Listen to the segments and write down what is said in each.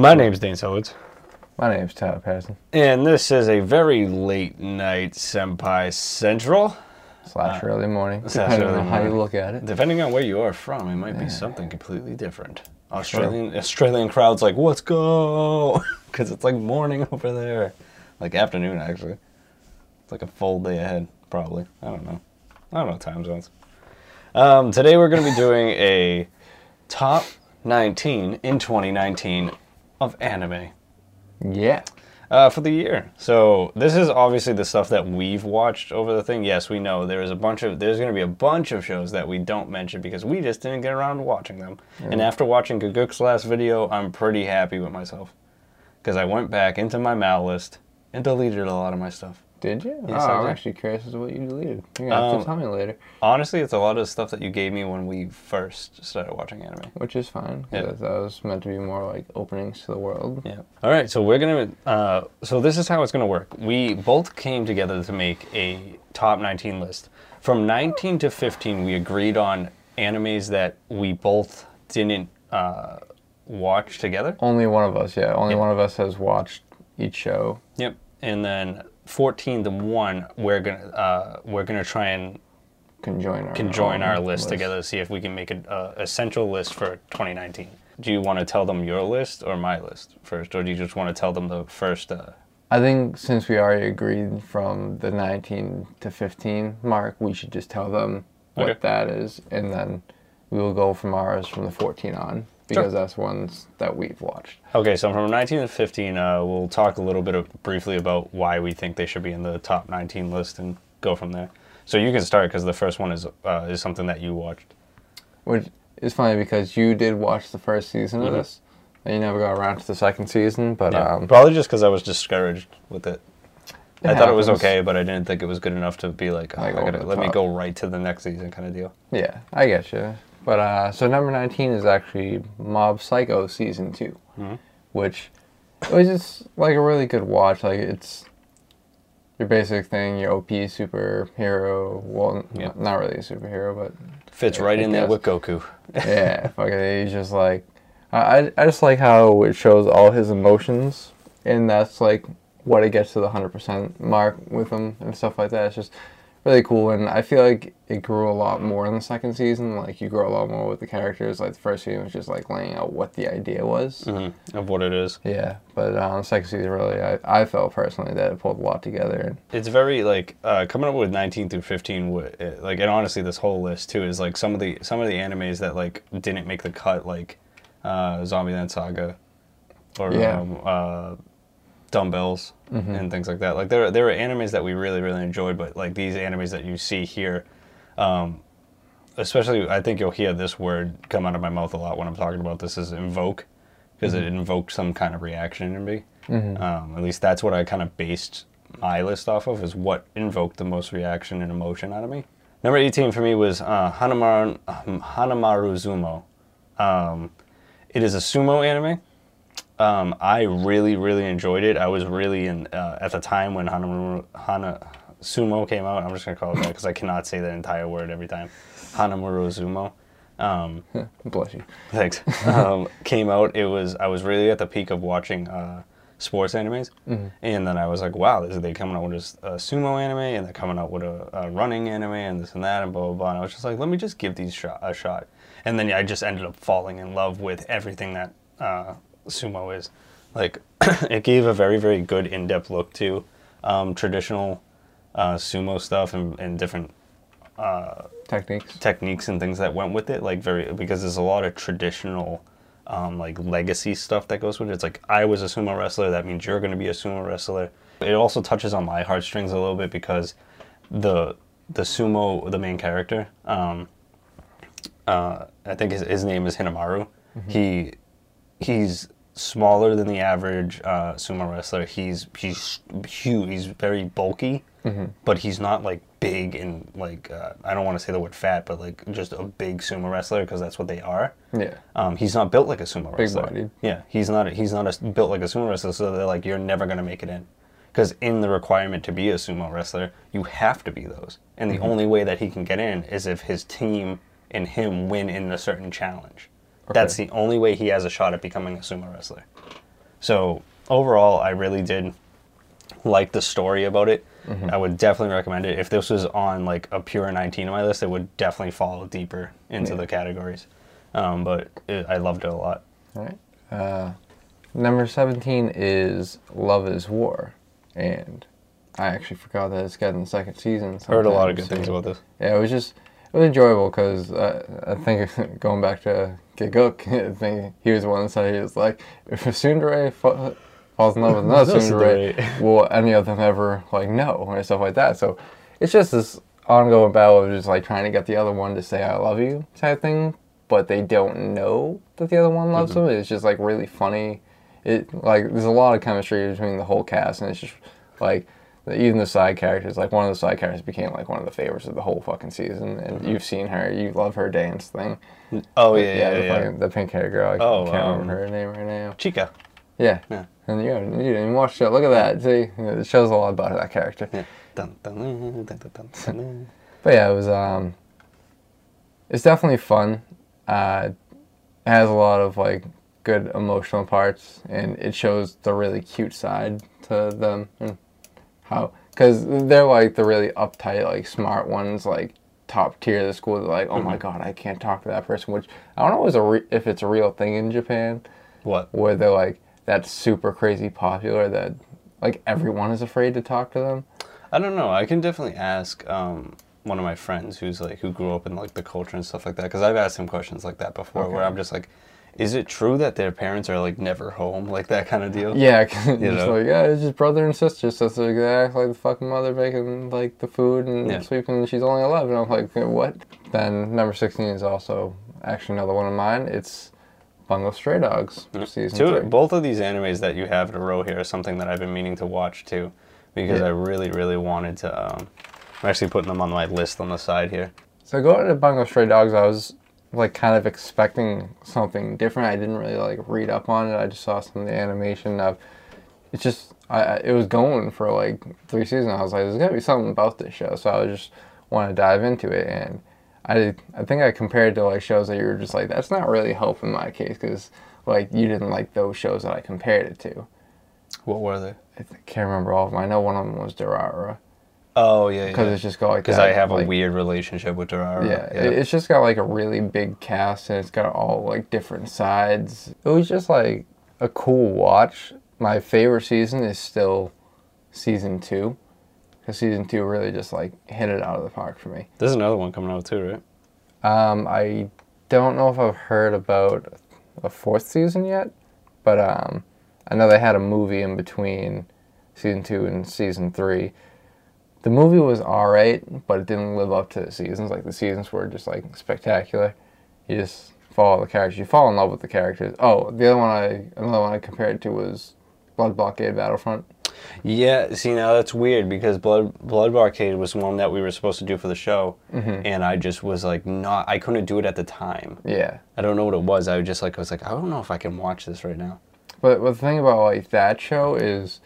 My name's Dane Silwards, My name's Tyler Patterson. and this is a very late night Senpai Central. Slash early morning. Uh, slash early on how you look at it. Depending on where you are from, it might be something completely different. Australian Australian crowds like, let's go, because it's like morning over there, like afternoon actually. It's like a full day ahead, probably. I don't know. I don't know time zones. Um, today we're going to be doing a top 19 in 2019 of anime. Yeah. uh, for the year. So this is obviously the stuff that we've watched over the thing. Yes, we know there is a bunch of there's going to be a bunch of shows that we don't mention because we just didn't get around to watching them. And after watching Gigguk's last video, I'm pretty happy with myself because I went back into my mal list and deleted a lot of my stuff. Did you? Yes, oh, I'm actually curious as to what you deleted. You're going to have Um, to tell me later, Honestly, it's a lot of stuff that you gave me when we first started watching anime. which is fine. Yeah. That, was meant to be more like openings to the world. Yeah. All right. So we're gonna. Uh, so this is how it's gonna work. We both came together to make a top 19 list. From 19 to 15, we agreed on animes that we both didn't uh, watch together. Only one of us, yeah. Only Yeah. one of us has watched each show. Yep. And then 14 to one, we're gonna uh, we're gonna try and conjoin our can join own our list, together to see if we can make a uh, essential list for 2019. Do you want to tell them your list or my list first, or do you just want to tell them the first? Uh, I think since we already agreed from the 19 to 15 mark, we should just tell them what Okay. that is, and then we will go from ours from the 14 on because that's ones that we've watched. Okay, so from 19 to 15, uh, we'll talk a little bit of, briefly about why we think they should be in the top 19 list and go from there. So you can start because the first one is uh, is something that you watched. Which is funny because you did watch the first season of Mhm. this, and you never got around to the second season. But Yeah, um, probably just because I was discouraged with it. It I thought it was okay, but I didn't think it was good enough to be like, oh, Like gotta, let me go right to the next season kind of deal. yeah, I get you. But uh, so number 19 is actually Mob Psycho season 2 Mhm. which was just like a really good watch. Like it's your basic thing, your OP superhero. Well, Yeah. not really a superhero, but Fits right I in there with Goku. yeah, fucking, he's just like, I, I- I just like how it shows all his emotions, and that's like what it gets to the hundred percent mark with him and stuff like that. It's just really cool, and I feel like it grew a lot more in the second season. Like you grow a lot more with the characters. Like the first season was just like laying out what the idea was. Mhm, Of what it is. Yeah, but um, the second season really, I, I felt personally that it pulled a lot together. And it's very like uh, coming up with 19 through 15 uh, like and honestly this whole list too is like some of the some of the animes that like didn't make the cut like uh zombieland saga or Yeah. um, uh dumbbells and things like that like there there are animes that we really really enjoyed but like these animes that you see here um especially i think you'll hear this word come out of my mouth a lot when i'm talking about this is invoke because it invoked some kind of reaction in me um, at least that's what I kind of based my list off of, is what invoked the most reaction and emotion out of me. Number 18 for me was uh, Hanamaru, um, Hanamaru Zumo. Um, it is a sumo anime. Um, I really, really enjoyed it. I was really in, uh, at the time when Hanamaru, Hana, Sumo came out, I'm just going to call it that because I cannot say that entire word every time. Hanamaru Zumo. Um, bless you. thanks um, came out it was i was really at the peak of watching uh, sports animes and then i was like wow this, they coming out with this uh, sumo anime and they're coming out with a, a running anime and this and that and blah blah blah and i was just like let me just give these shot, a shot and then i just ended up falling in love with everything that uh, sumo is. Like it gave a very very good in-depth look to um, traditional uh, sumo stuff and, and different Techniques. techniques and things that went with it like very because there's a lot of traditional um, like legacy stuff that goes with it. It's like i was a sumo wrestler that means you're going to be a sumo wrestler. It also touches on my heartstrings a little bit because the the sumo the main character um, uh, i think his, his name is hinamaru. He he's smaller than the average uh, sumo wrestler he's he's huge he's very bulky but he's not like big and like uh, I don't want to say the word fat, but like just a big sumo wrestler because that's what they are. Yeah. Um, he's not built like a sumo wrestler. bodied. Yeah, he's not. He's not a, built like a sumo wrestler. So they're like, you're never gonna make it in, because in the requirement to be a sumo wrestler, you have to be those, and the only way that he can get in is if his team and him win in a certain challenge. That's the only way he has a shot at becoming a sumo wrestler. So overall, I really did like the story about it. Mm-hmm. I would definitely recommend it. If this was on like a pure 19 on my list, it would definitely fall deeper into Yeah. the categories. Um, but it, I loved it a lot. All right. Uh, number 17 is Love is War. And I actually forgot that it's getting the second season. I heard a lot of good things about this. Yeah, it was just it was enjoyable because uh, I think going back to Gigguk, I think he was the one that said he was like, if a tsundere fa- falls in love with another No tsundere, tsundere. will any of them ever like no or stuff like that? So it's just this ongoing battle of just like trying to get the other one to say I love you type thing, but they don't know that the other one loves them. It's just like really funny. It like there's a lot of chemistry between the whole cast, and it's just like even the side characters. Like one of the side characters became like one of the favorites of the whole fucking season, and you've seen her. You love her dance thing. Oh yeah, yeah, the, yeah. fucking- the pink hair girl. I Oh, can't um, remember her name right now. Chika. Yeah. Yeah. And you, you didn't even watch show. Look at that. See, it shows a lot about that character. Yeah. Dun, dun, dun. But yeah, it was um, it's definitely fun. Uh, it has a lot of like good emotional parts, and it shows the really cute side to them and how because they're like the really uptight, like smart ones, like top tier of the school. They're like, oh my god, I can't talk to that person. Which I don't know if it's a re- if it's a real thing in Japan What? where they're like that's super crazy popular that like everyone is afraid to talk to them. I don't know. I can definitely ask um, one of my friends who's like who grew up in like the culture and stuff like that because I've asked him questions like that before where I'm just like, is it true that their parents are like never home like that kind of deal? Yeah, it's know? like yeah, it's just brother and sister. So it's like they act like the fucking mother making like the food and Yeah. sleeping. and She's only eleven. I'm like, what? Then number sixteen is also actually another one of mine. It's Bungo Stray Dogs season Two, three. both of these animes that you have in a row here are something that I've been meaning to watch too, because Yeah. I really, really wanted to. Um, I'm actually putting them on my list on the side here. So going to Bungo Stray Dogs, I was like kind of expecting something different. I didn't really like read up on it. I just saw some of the animation. Of, it's just I, it was going for like three seasons. I was like, there's gotta be something about this show. So I just want to dive into it, and I I think I compared it to like shows that you were just like, that's not really helping my case because like you didn't like those shows that I compared it to. What were they? I can't remember all of them. I know one of them was Durara Oh yeah, because yeah. it's just got like Because I have like, a weird relationship with Durara. Yeah, it- it's just got like a really big cast and it's got all like different sides. It was just like a cool watch. My favorite season is still season two, because season two really just like hit it out of the park for me. There's another one coming out too, right? Um, I don't know if I've heard about a fourth season yet, but um, I know they had a movie in between season two and season three. The movie was alright, but it didn't live up to the seasons. Like the seasons were just like spectacular. You just follow the characters. You fall in love with the characters. Oh, the other one I another one I compared it to was Blood Blockade Battlefront. Yeah, see now that's weird because Blood Blood Arcade was one that we were supposed to do for the show, Mm-hmm. and I just was like not. I couldn't do it at the time. Yeah. I don't know what it was. I was just like I was like I don't know if I can watch this right now. But, but the thing about like that show is,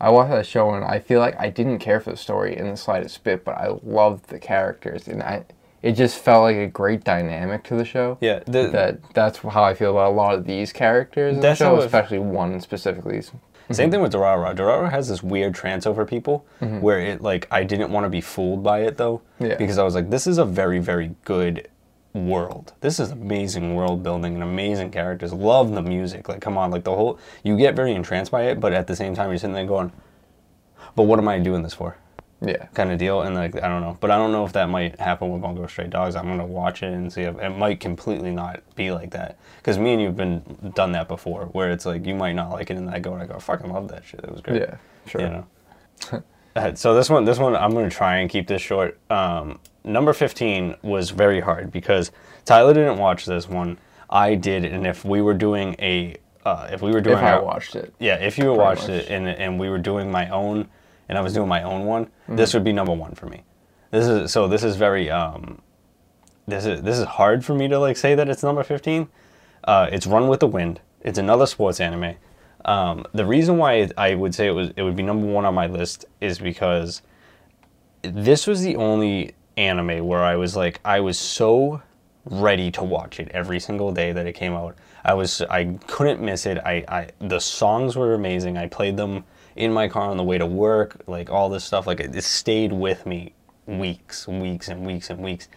I watched that show and I feel like I didn't care for the story in the slightest bit, but I loved the characters and I, it just felt like a great dynamic to the show. Yeah, the, That that's how I feel about a lot of these characters in the show, especially one specifically. Same mm-hmm. thing with Durara. Durara has this weird trance over people mm-hmm. where it like I didn't want to be fooled by it though. Yeah. Because I was like, this is a very, very good world. This is amazing world building and amazing characters. Love the music. Like come on, like the whole you get very entranced by it, but at the same time you're sitting there going, But what am I doing this for? Yeah. Kind of deal. And like I don't know. But I don't know if that might happen with Bungo Stray Dogs. I'm gonna watch it and see if it might completely not be like that. Because me and you've been done that before where it's like you might not like it and I go and I go, I fucking love that shit. It was great Yeah. Sure. you know. So this one, this one, I'm gonna try and keep this short. Um, number 15 was very hard because Tyler didn't watch this one. I did, and if we were doing a, uh, if we were doing, If I watched it. yeah, if you watched much. it and and we were doing my own, and I was doing my own one, Mm-hmm. this would be number one for me. This is so. This is very. Um, this is this is hard for me to like say that it's number 15. Uh, it's Run with the Wind. It's another sports anime. Um, the reason why I would say it was it would be number one on my list is because this was the only anime where I was like I was so ready to watch it every single day that it came out. I was I couldn't miss it. I, I the songs were amazing. I played them in my car on the way to work, like all this stuff. Like it, it stayed with me weeks, weeks, and weeks and weeks.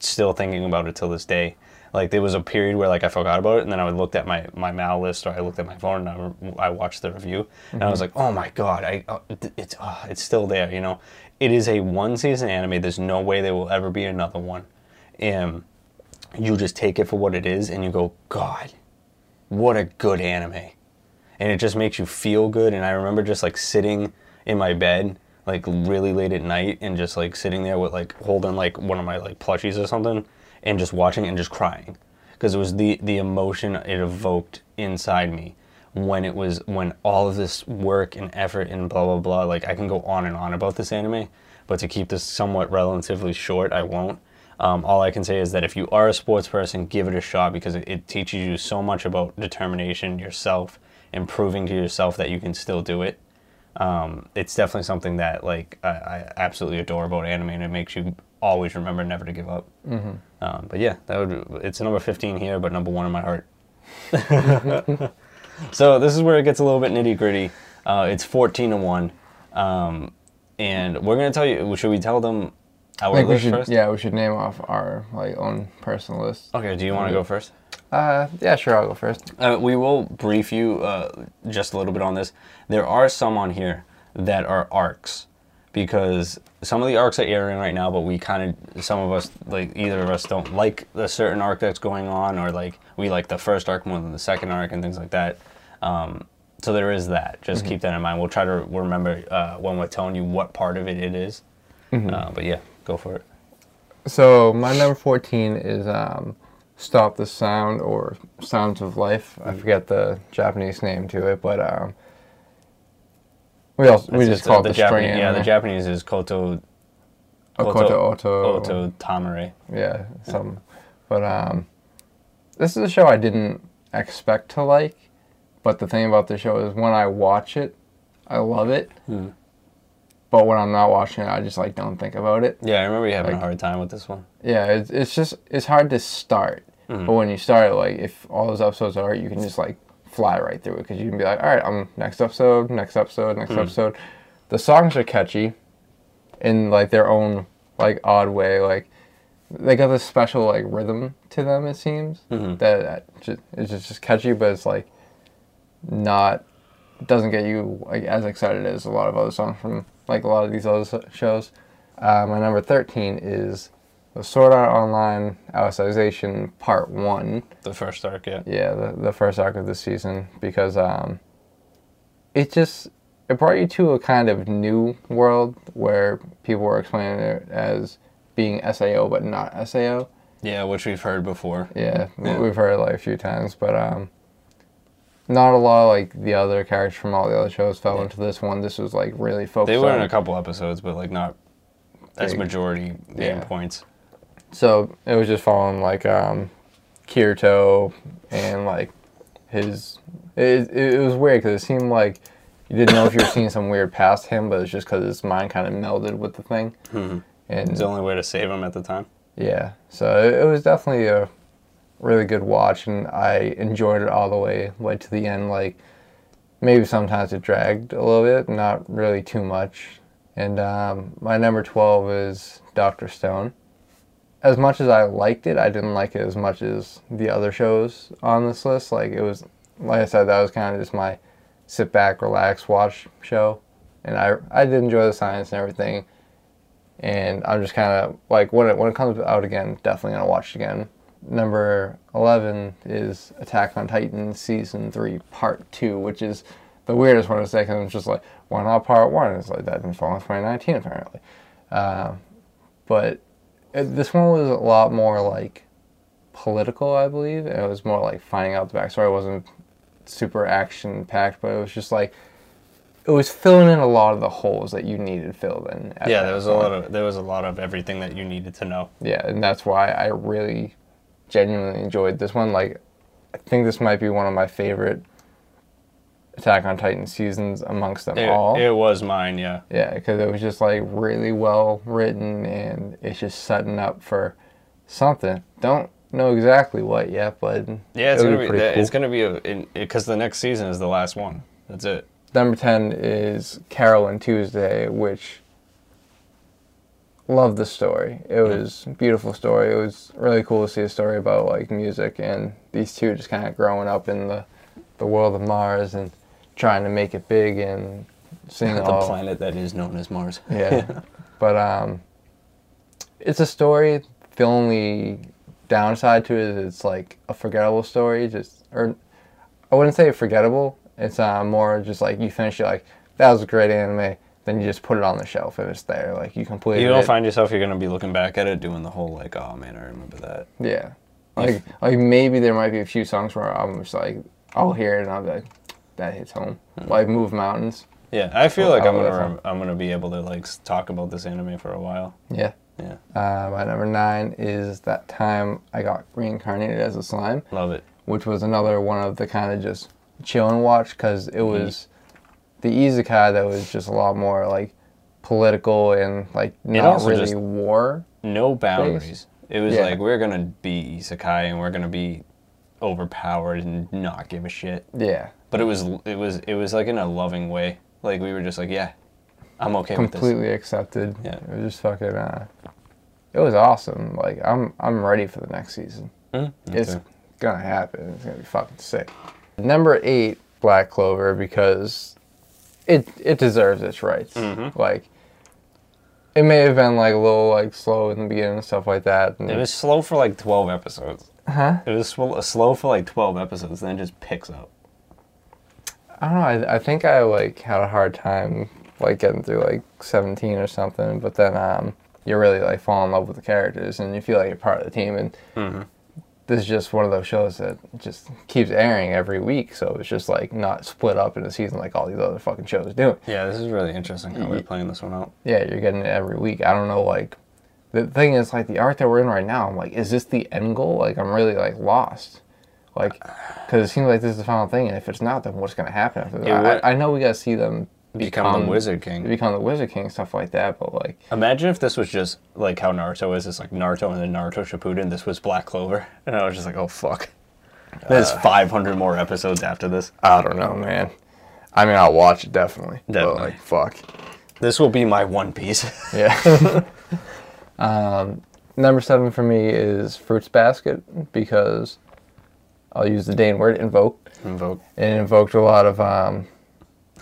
Still thinking about it till this day. Like there was a period where like I forgot about it, and then I would looked at my my mal list or I looked at my phone and I, I watched the review, and I was like, oh my god, I uh, it's uh, it's still there. You know, it is a one season anime. There's no way there will ever be another one, and you just take it for what it is, and you go, God, what a good anime. And it just makes you feel good. And I remember just like sitting in my bed, like really late at night, and just like sitting there with like holding like one of my like plushies or something, and just watching and just crying. Because it was the, the emotion it evoked inside me when it was, when all of this work and effort and blah, blah, blah. Like I can go on and on about this anime, but to keep this somewhat relatively short, I won't. Um, all I can say is that if you are a sports person, give it a shot because it, it teaches you so much about determination, yourself, and proving to yourself that you can still do it. Um, it's definitely something that like I, I absolutely adore about anime, and it makes you always remember never to give up. Mm-hmm. Um, but yeah, that would it's number fifteen here, but number one in my heart. so this is where it gets a little bit nitty gritty. Uh, it's fourteen to one, um, and we're gonna tell you. Should we tell them our we list should, first? yeah, we should name off our like own personal list. Okay. Do you want to go first? Uh, yeah, sure, I'll go first. Uh, we will brief you uh, just a little bit on this. There are some on here that are arcs because some of the arcs are airing right now, but we kind of some of us like either of us don't like the certain arc that's going on, or like we like the first arc more than the second arc and things like that. Um, so there is that. Just keep that in mind. We'll try to remember uh, when we're telling you what part of it it is. Uh, but yeah, go for it. So my number fourteen is um, "Stop the Sound" or "Sounds of Life." I forget the Japanese name to it, but um, we also we just call uh, it the, Japanese. string Yeah, the. Japanese is Koto Okoto Oto. Oto Tamare. Yeah, some. But um, this is a show I didn't expect to like. But the thing about the show is when I watch it, I love it. Hmm. But when I'm not watching it, I just like don't think about it. Yeah, I remember you having Like- a hard time with this one. Yeah, it's, it's just it's hard to start. Mhm. But when you start, like if all those episodes are, you can just like fly right through it because you can be like, all right, I'm next episode, next episode, next Mhm. episode. The songs are catchy, in like their own like odd way. Like they got this special like rhythm to them. It seems Mhm. that uh, just, it's just, just catchy, but it's like not doesn't get you like as excited as a lot of other songs from like a lot of these other shows. Uh, my number thirteen is the Sword Art Online Alicization Part One. The first arc, yeah. Yeah, the, the first arc of the season because um, it just it brought you to a kind of new world where people were explaining it as being SAO but not SAO. Yeah, which we've heard before. Yeah, Yeah. we've heard it like a few times, but um, not a lot like the other characters from all the other shows fell Yeah. into this one. This was like really focused. They were in a couple episodes, but like not as majority main Yeah. points. So it was just following like um, Kirito and like his. It, it, was weird because it seemed like you didn't know if you were seeing some weird past him, but it's just because his mind kind of melded with the thing. Mhm. And It's the only way to save him at the time. yeah, so it, it was definitely a really good watch, and I enjoyed it all the way like to the end. Like maybe sometimes it dragged a little bit, not really too much. And um, my number twelve is Doctor Stone. As much as I liked it, I didn't like it as much as the other shows on this list. Like it was, like I said, that was kind of just my sit back, relax, watch show, and I I did enjoy the science and everything. And I'm just kind of like when it when it comes out again, definitely gonna watch it again. Number eleven is Attack on Titan season three part two, which is the weirdest one to say because it's just like why not part one? It's like that didn't fall in 2019 apparently, uh, but it, this one was a lot more like political, I believe. And it was more like finding out the backstory. It wasn't super action packed, but it was just like it was filling in a lot of the holes that you needed filled in. yeah, there was a lot of there was a lot of everything that you needed to know. Yeah, and that's why I really genuinely enjoyed this one. Like, I think this might be one of my favorite Attack on Titan seasons amongst them It, all. it was mine, yeah. Yeah, because it was just like really well written and it's just setting up for something. Don't know exactly what yet, but Yeah, it's gonna be. pretty that- It's gonna be because the next season is the last one. That's it. Number 10 is Carol and Tuesday, which love the story. It was a beautiful story. It was really cool to see a story about like music and these two just kind of growing up in the, the world of Mars and trying to make it big and seeing the all planet that is known as Mars. yeah. but um, it's a story. The only downside to it is it's like a forgettable story. Just or I wouldn't say forgettable. It's uh, more just like you finish it like that was a great anime. Then you just put it on the shelf and it's there. Like you completed You don't it. find yourself you're gonna be looking back at it doing the whole like, oh man, I remember that. yeah. Like like maybe there might be a few songs where I'm just like I'll hear it and I'll be like that hits home. Like Move Mountains. Yeah, I feel Well, like I'm gonna I'm gonna be able to like talk about this anime for a while. Yeah. Yeah, Uh, my number nine is that time I got reincarnated as a slime. love it. which was another one of the kind of just chill and watch because it Mm-hmm. was the isekai that was just a lot more like political and like not really war. No boundaries. It was Yeah. like we're gonna be isekai and we're gonna be overpowered and not give a shit. Yeah, But it was it was it was like in a loving way. Like we were just like, yeah, I'm okay with this. completely accepted. Yeah. It was just fucking. Uh, it was awesome. Like I'm I'm ready for the next season. Mm, It's okay. gonna happen. It's gonna be fucking sick. Number eight, Black Clover, because it it deserves its rights. Mhm. Like it may have been like a little like slow in the beginning and stuff like that. And, It was slow for like 12 episodes. huh? It was sw- slow for like 12 episodes, then it just picks up. I don't know. I, I think I like had a hard time like getting through like 17 or something, but then um, you really like fall in love with the characters and you feel like you're part of the team. And Mm-hmm. this is just one of those shows that just keeps airing every week, so it's just like not split up in a season like all these other fucking shows do. Yeah, this is really interesting how we're playing this one out. Yeah, you're getting it every week. I don't know, like the thing is like the arc that we're in right now. I'm like, is this the end goal? Like I'm really like lost. Like, because it seems like this is the final thing, and if it's not, then what's gonna happen after that? I, I know we gotta see them Become, the Wizard King. become the Wizard King, stuff like that. But like, Imagine if this was just like how Naruto is. It's like Naruto and then Naruto Shippuden. This was Black Clover, and I was just like, oh fuck. There's 500 more episodes after this. I don't know, man. I mean, I'll watch it definitely. But Definitely. like, fuck. This will be my One Piece. Yeah. um, number seven for me is Fruits Basket because I'll use the Dane word invoke. Invoke. It invoked a lot of um,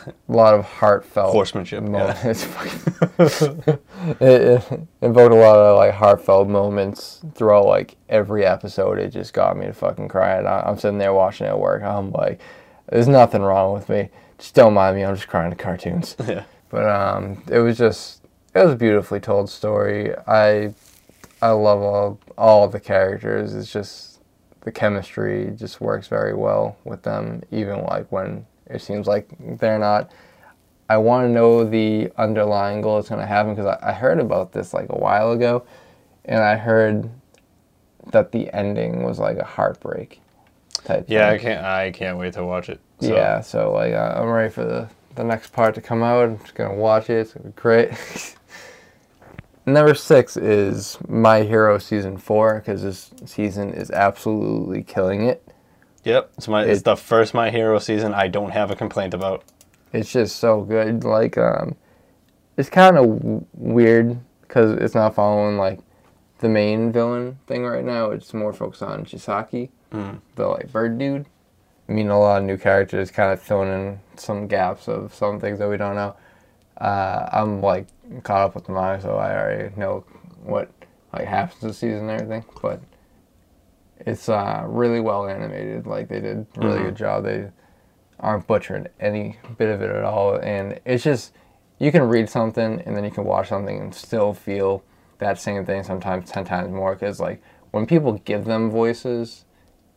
a lot of heartfelt Horsemanship, mo- yeah. it, it invoked a lot of like heartfelt moments throughout like every episode. It just got me to fucking cry. And I, I'm sitting there watching it at work. I'm like, there's nothing wrong with me. Just don't mind me. I'm just crying to cartoons. Yeah. But um, it was just it was a beautifully told story. I I love all all the characters. It's just the chemistry just works very well with them, even like when it seems like they're not. I want to know the underlying goal that's going to happen because I, I heard about this like a while ago, and I heard that the ending was like a heartbreak type. Yeah, I can't. I can't wait to watch it. So. Yeah, so like uh, I'm ready for the the next part to come out. I'm just gonna watch it. It's gonna be great. Number six is My Hero season four because this season is absolutely killing it. Yep. It's my. It's the first My Hero season. I don't have a complaint about. It's just so good. Like um, it's kind of w- weird because it's not following like the main villain thing right now. It's more focused on Chisaki, Mm. the like bird dude. I mean, a lot of new characters, kind of filling in some gaps of some things that we don't know. Uh, I'm like caught up with the manga, so I already know what like happens this season and everything. But it's uh, really well animated. Like they did a really Mhm. good job. They aren't butchering any bit of it at all, and it's just you can read something and then you can watch something and still feel that same thing sometimes ten times more. Because like when people give them voices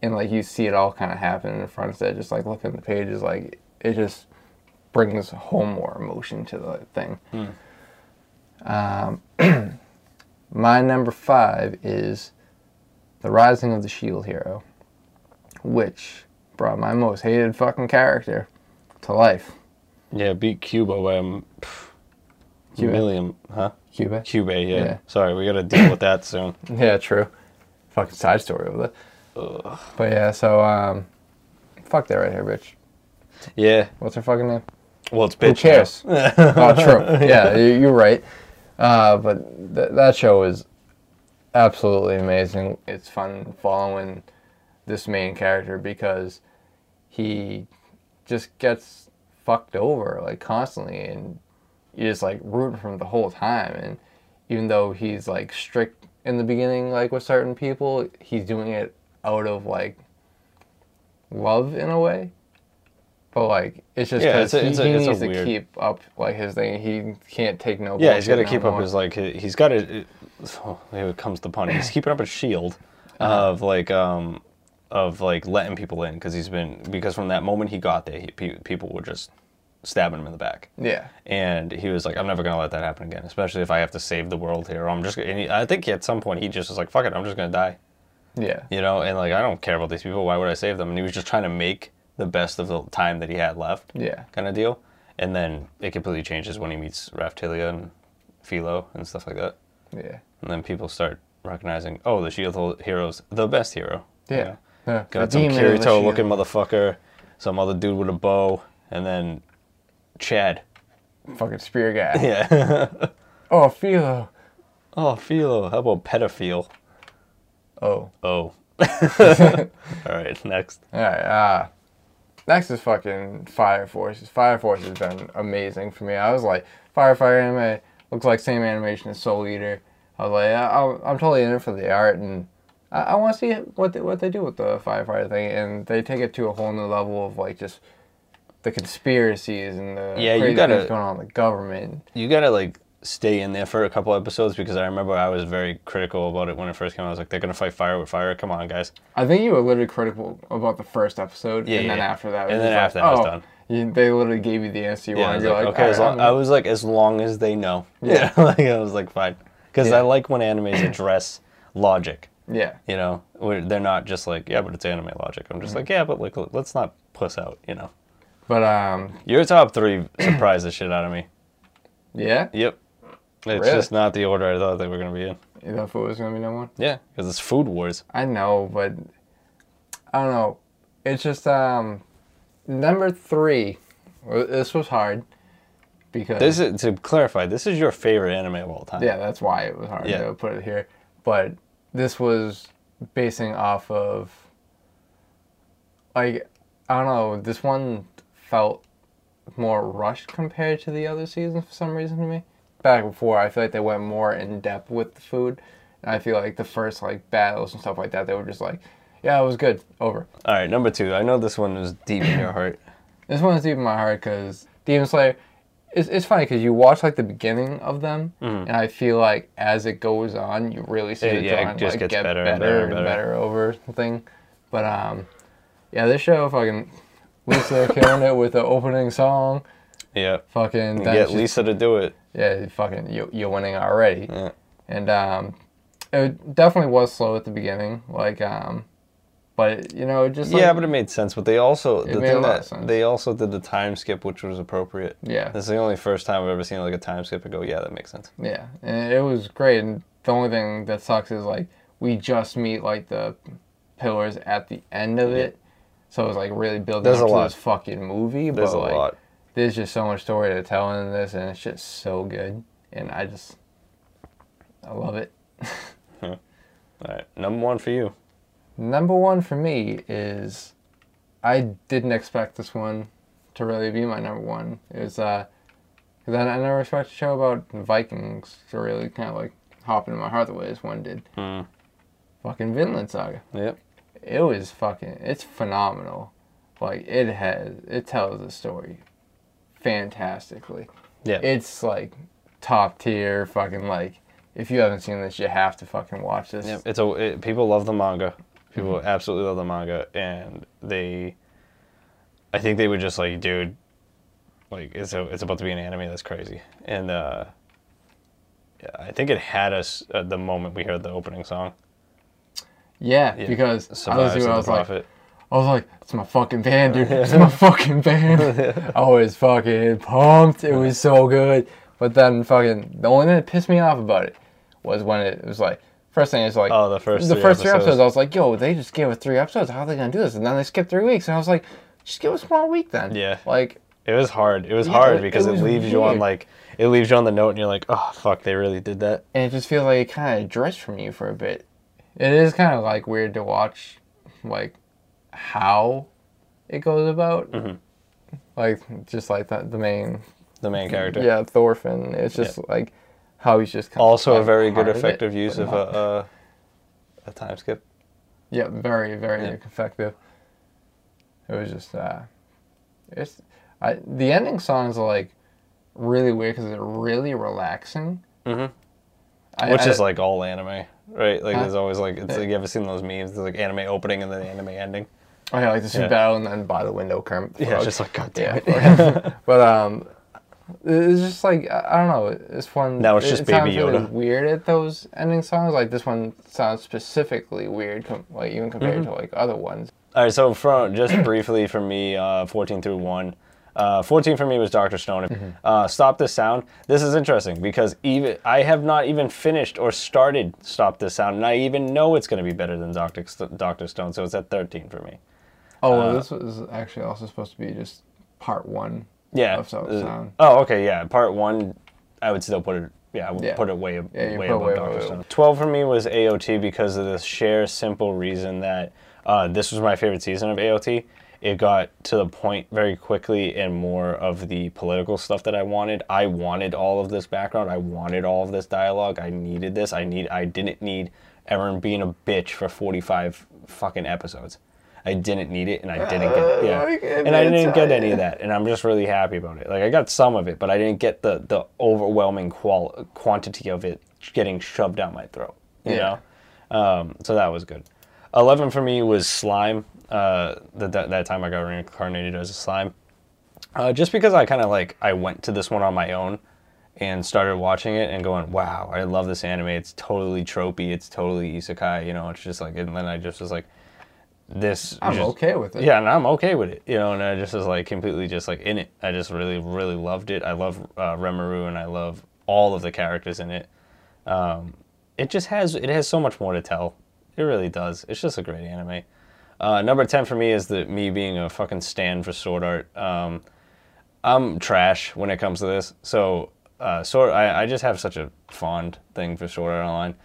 and like you see it all kind of happen in front of it, just like looking at the pages, like it just brings home more emotion to the thing. Um, my number five is the Rising of the Shield Hero, which brought my most hated fucking character to life. Yeah, beat Cuba by a Cuba? million, huh? Cuba. Cuba, yeah. Yeah. Sorry, we gotta deal with that soon. Yeah, true. fucking side story with it. But yeah, so um, fuck that right here, bitch. Yeah. What's her fucking name? Well, it's Who bitch. cares? oh, true. Yeah, you're right. Uh, but th- that show is absolutely amazing. It's fun following this main character because he just gets fucked over like constantly, and you just like root for him the whole time. And even though he's like strict in the beginning, like with certain people, he's doing it out of like love in a way. But like it's just Yeah, because it's a- he, it's a- he it's a needs to weird- keep up like his thing. He can't take no. Yeah, he's got to bullshit keep no up more. his like. he- He's got to. Oh, here comes the pun. He's keeping up a shield Uh-huh. of like um of like letting people in because he's been because from that moment he got there, he, pe- people were just stabbing him in the back. Yeah, And he was like, I'm never gonna let that happen again, especially if I have to save the world here. I'm just. And he, I think at some point he just was like, "Fuck it, I'm just gonna die," yeah, you know. And like, I don't care about these people. Why would I save them? And he was just trying to make the best of the time that he had left. yeah, kind of deal. And then it completely changes when he meets Raphtalia and Filo and stuff like that. yeah, And then people start recognizing, oh, the Shield hero's the best hero. you yeah. know? yeah. Got The some demon of the Kirito looking motherfucker, some other dude with a bow, and then Chad. fucking spear guy. Yeah. Oh, Filo. oh, Filo. How about pedophile? Oh, Oh. All right, next. all right. Uh, next is fucking Fire Force. Fire Force has been amazing for me. I was like, Firefighter anime looks like same animation as Soul Eater. I was like, I'll, I'm totally in it for the art, and I, I want to see what they, what they do with the firefighter thing, and they take it to a whole new level of like just the conspiracies and the Yeah, you gotta- things going on in the government. You gotta like stay in there for a couple episodes because I remember I was very critical about it when it first came out. I was like, they're gonna fight fire with fire. Come on, guys. I think you were literally critical about the first episode, Yeah, and then yeah. after that, And then just after like, that was oh, done. You, they literally gave you the answer you Yeah, I wanted. was You're like, like, okay, as long, I'm was like, as long as they know. Yeah. like I was like, fine, because. I like when animes address logic. Yeah, You know, where they're not just like, yeah, but it's anime logic. I'm Mm-hmm. just like, yeah, but like, let's not puss out. You know, but um, your top three surprised the shit out of me. yeah, Yep, it's Really? just not the order I thought they were gonna be in. you know if it was gonna be number one. Yeah, because it's Food Wars. I know, but I don't know. It's just um, number three. This was hard because This is to clarify. This is your favorite anime of all time. yeah, that's why it was hard Yeah. to put it here. But this was basing off of like I don't know. This one felt more rushed compared to the other seasons for some reason to me. Back before, I feel like they went more in depth with the food. And I feel like the first like battles and stuff like that, they were just like, yeah, it was good. Over. All right, number two. I know this one is deep in your heart. This one one's deep in my heart because Demon Slayer. It's, it's funny because you watch like the beginning of them, and I feel like as it goes on, you really see It- the yeah, it just like gets get better better, and better and and better. better over the thing. But um, yeah, this show fucking Lisa killing it with the opening song. Yeah, Fucking get Lisa to do it. Yeah, fucking you, you're winning already. Yeah. And um, it definitely was slow at the beginning, like um, but you know, it just like, yeah, but it made sense. But they also It the made a thing lot that of sense. they also did the time skip, which was appropriate. yeah, This is the only first time I've ever seen like a time skip and go, yeah, that makes sense. yeah, and it was great. And the only thing that sucks is like we just meet like the pillars at the end of it, so it was like really building There's up a to lot. this fucking movie. There's but a like, lot. There's just so much story to tell in this, and it's just so good. And I just, I love it. All right, number one for you. Number one for me is I didn't expect this one to really be my number one. It was uh, cause I, I never expected a show about Vikings to really kind of like hop into my heart the way this one did. Hmm. Fucking Vinland Saga. Yep. It was fucking. It's phenomenal. Like it has. It tells a story fantastically. Yeah. It's like top tier. Fucking like. If you haven't seen this, you have to fucking watch this. Yep. It's a it, people love the manga. People Mm-hmm. absolutely love the manga, and they, I think they were just like, dude, like it's a, it's about to be an anime that's crazy, and uh, yeah, I think it had us at the moment we heard the opening song. Yeah, Yeah. because I Survives was, I the was like, Prophet. I was like, it's my fucking band, dude. It's my fucking band. I was fucking pumped. It was so good. But then fucking the only thing that pissed me off about it was when it was like First thing is like Oh, the first the three first three episodes. episodes. I was like, yo, they just gave us three episodes. How are they gonna do this? And then they skipped three weeks, and I was like, just give us one week then. Yeah. Like It was hard. It was Yeah, hard it- because it it, leaves you on like it leaves you on the note, and you're like, oh fuck, they really did that. and it just feels like it kind of drifts from you for a bit. It is kind of like weird to watch, like how it goes about. Mm-hmm. Like just like the, the main, The main character. yeah, Thorfinn. It's just like how he's just kind Also, a very good of it, effective use of a, a a time skip. Yeah, very, very Yeah. effective. It was just, uh, it's, I, the ending songs are like really weird because they're really relaxing. Mhm. I- Which I- is like all anime, right? Like there's always like it's Yeah. like you ever seen those memes? There's like anime opening and then anime ending. Oh yeah, like the super Yeah. battle and then by the window, the Yeah, it's just like god damn it. but um, it's just like I don't know. It's fun. Now it's it- just it sounds Baby really Yoda. weird at those ending songs. Like this one sounds specifically weird, com- like even compared Mm-hmm. to like other ones. All right, so from just briefly for me, uh, 14 through one. Uh, 14 for me was Doctor Stone. Mm-hmm. Uh, Stop This Sound. This is interesting because even I have not even finished or started Stop This Sound, and I even know it's going to be better than Doctor Doctor Stone. So it's at 13 for me. Oh, well, Uh, this was actually also supposed to be just part one. Yeah. Of uh. Oh, okay, yeah. Part one, I would still put it. Yeah, I would Yeah. put it way, Yeah, way above Doctor. Stone. Twelve for me was AOT because of the sheer simple reason that uh, this was my favorite season of AOT. It got to the point very quickly and more of the political stuff that I wanted. I wanted all of this background. I wanted all of this dialogue. I needed this. I need. I didn't need Eren being a bitch for forty five fucking episodes. I didn't need it, and I didn't get yeah, Uh, I and I didn't get any of that, and I'm just really happy about it. Like I got some of it, but I didn't get the the overwhelming qual quantity of it getting shoved down my throat. You Yeah. know, um, so that was good. Eleven for me was slime. Uh, that that that time I got reincarnated as a slime. Uh, just because I kind of like I went to this one on my own and started watching it and going, wow, I love this anime. It's totally tropey. It's totally isekai. You know, it's just like, and then I just was like, this. I'm just- okay with it. Yeah, and I'm okay with it. You know, and I just was like completely just like in it. I just really, really loved it. I love uh, Rimuru and I love all of the characters in it. Um, it just has it has so much more to tell. It really does. It's just a great anime. Uh, number ten for me is the me being a fucking stand for Sword Art. Um, I'm trash when it comes to this. So uh, Sword, I, I just have such a fond thing for Sword Art Online.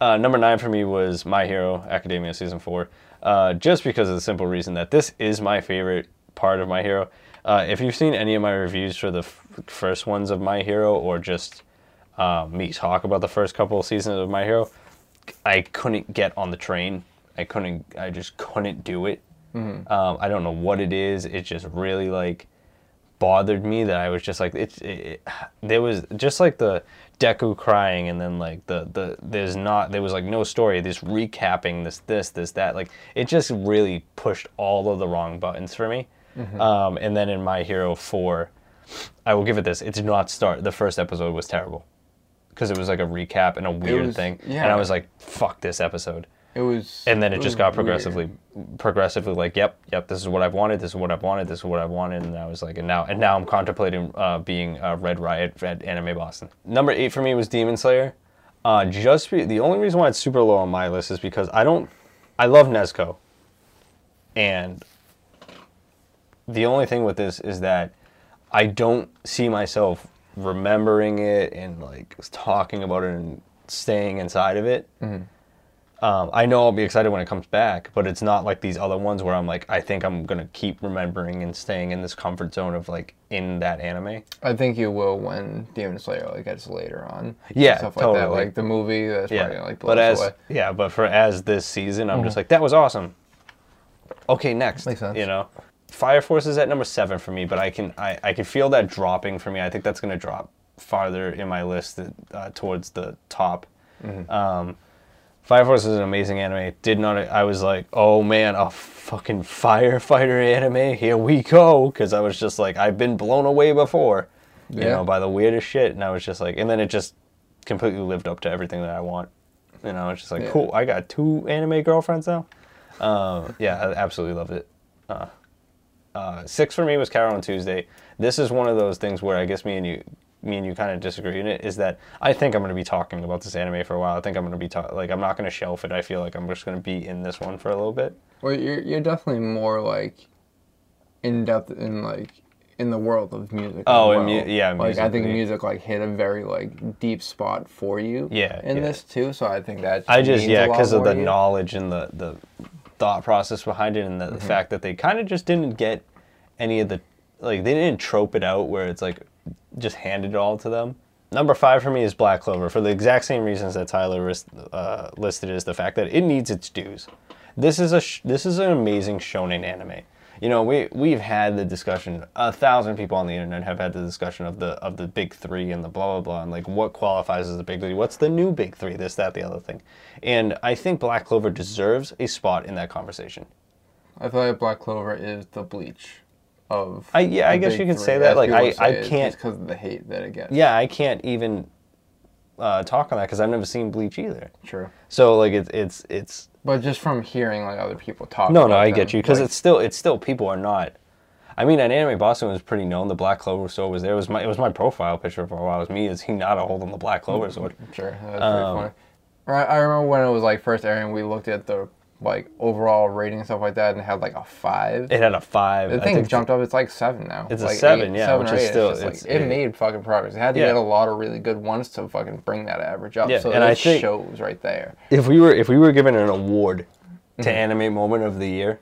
Uh, number nine for me was My Hero Academia season four, uh, just because of the simple reason that this is my favorite part of My Hero. Uh, if you've seen any of my reviews for the f- first ones of My Hero, or just uh, me talk about the first couple of seasons of My Hero, I couldn't get on the train. I couldn't. I just couldn't do it. Um, I don't know what it is. It's just really like bothered me that I was just like it's it, it, there was just like the Deku crying and then like the the there's not there was like no story this recapping this this this that like it just really pushed all of the wrong buttons for me. Um, and then in My Hero 4 I will give it this it did not start the first episode was terrible. Because it was like a recap and a weird was- thing. And. I was like fuck this episode It was. and then it was just got weird. progressively progressively like yep yep this is what i've wanted this is what i've wanted this is what i've wanted and i was like and now and now i'm contemplating uh, being uh, red riot at anime boston number eight for me was demon slayer uh, just be, the only reason why it's super low on my list is because i don't i love nezuko and the only thing with this is that i don't see myself remembering it and like talking about it and staying inside of it um, I know I'll be excited when it comes back, but it's not like these other ones where I'm like, I think I'm gonna keep remembering and staying in this comfort zone of like in that anime. I think you will when Demon Slayer like gets later on. Yeah, stuff like that, totally. like the movie. That's Yeah, probably like but as away. yeah, but for as this season, I'm just like that was awesome. Okay, next. Makes sense. You know, Fire Force is at number seven for me, but I can I, I can feel that dropping for me. I think that's gonna drop farther in my list uh, towards the top. Mm-hmm. Um, Fire Force is an amazing anime. Did not I was like, oh man, a fucking firefighter anime. Here we go, because I was just like, I've been blown away before, you Yeah. know, by the weirdest shit, and I was just like, and then it just completely lived up to everything that I want. You know, it's just like, Yeah. cool. I got two anime girlfriends now. Uh, yeah, I absolutely loved it. Uh, uh, six for me was Carol and Tuesday. This is one of those things where I guess me and you me and you kind of disagree in it is that I think I'm going to be talking about this anime for a while. I think I'm going to be ta- like I'm not going to shelf it. I feel like I'm just going to be in this one for a little bit. Well, you're you're definitely more like in depth in like in the world of music. Oh, and mu- yeah, like I think music like hit a very like deep spot for you. Yeah, in yeah. this too. So I think that I just yeah because of the you. knowledge and the the thought process behind it and the, Mm-hmm. the fact that they kind of just didn't get any of the like they didn't trope it out where it's like just handed it all to them. Number five for me is Black Clover for the exact same reasons that Tyler uh, listed is the fact that it needs its dues. This is a this is an amazing shonen anime. You know, we we've had the discussion. A thousand people on the internet have had the discussion of the of the big three and the blah blah blah and like what qualifies as the big three. What's the new big three? This, that, the other thing. And I think Black Clover deserves a spot in that conversation. I feel like Black Clover is the bleach of. I- yeah, I guess you could say that, like, I- I can't- because of the hate that it gets. Yeah, I can't even uh, talk on that because I've never seen Bleach either. true. So like it's it's it's But just from hearing like other people talk. no no I them, get you because like, it's still it's still people are not. I mean, at Anime Boston was pretty known. The Black Clover sword was there. It was my it was my profile picture for a while. It was me as Hinata holding the Black Clover sword. Sure, that's pretty Um, funny. Right, I remember when it was like first airing, we looked at the like overall rating and stuff like that, and it had like a five. It had a five. the I thing think jumped up. It's like seven now. It's a like seven, yeah, which or is eight. It's still- like, it's- it, it- made fucking progress. It had to Yeah. get a lot of really good ones to fucking bring that average up. Yeah, so and it I think- shows right there. if we were if we were given an award to Mm-hmm. anime moment of the year,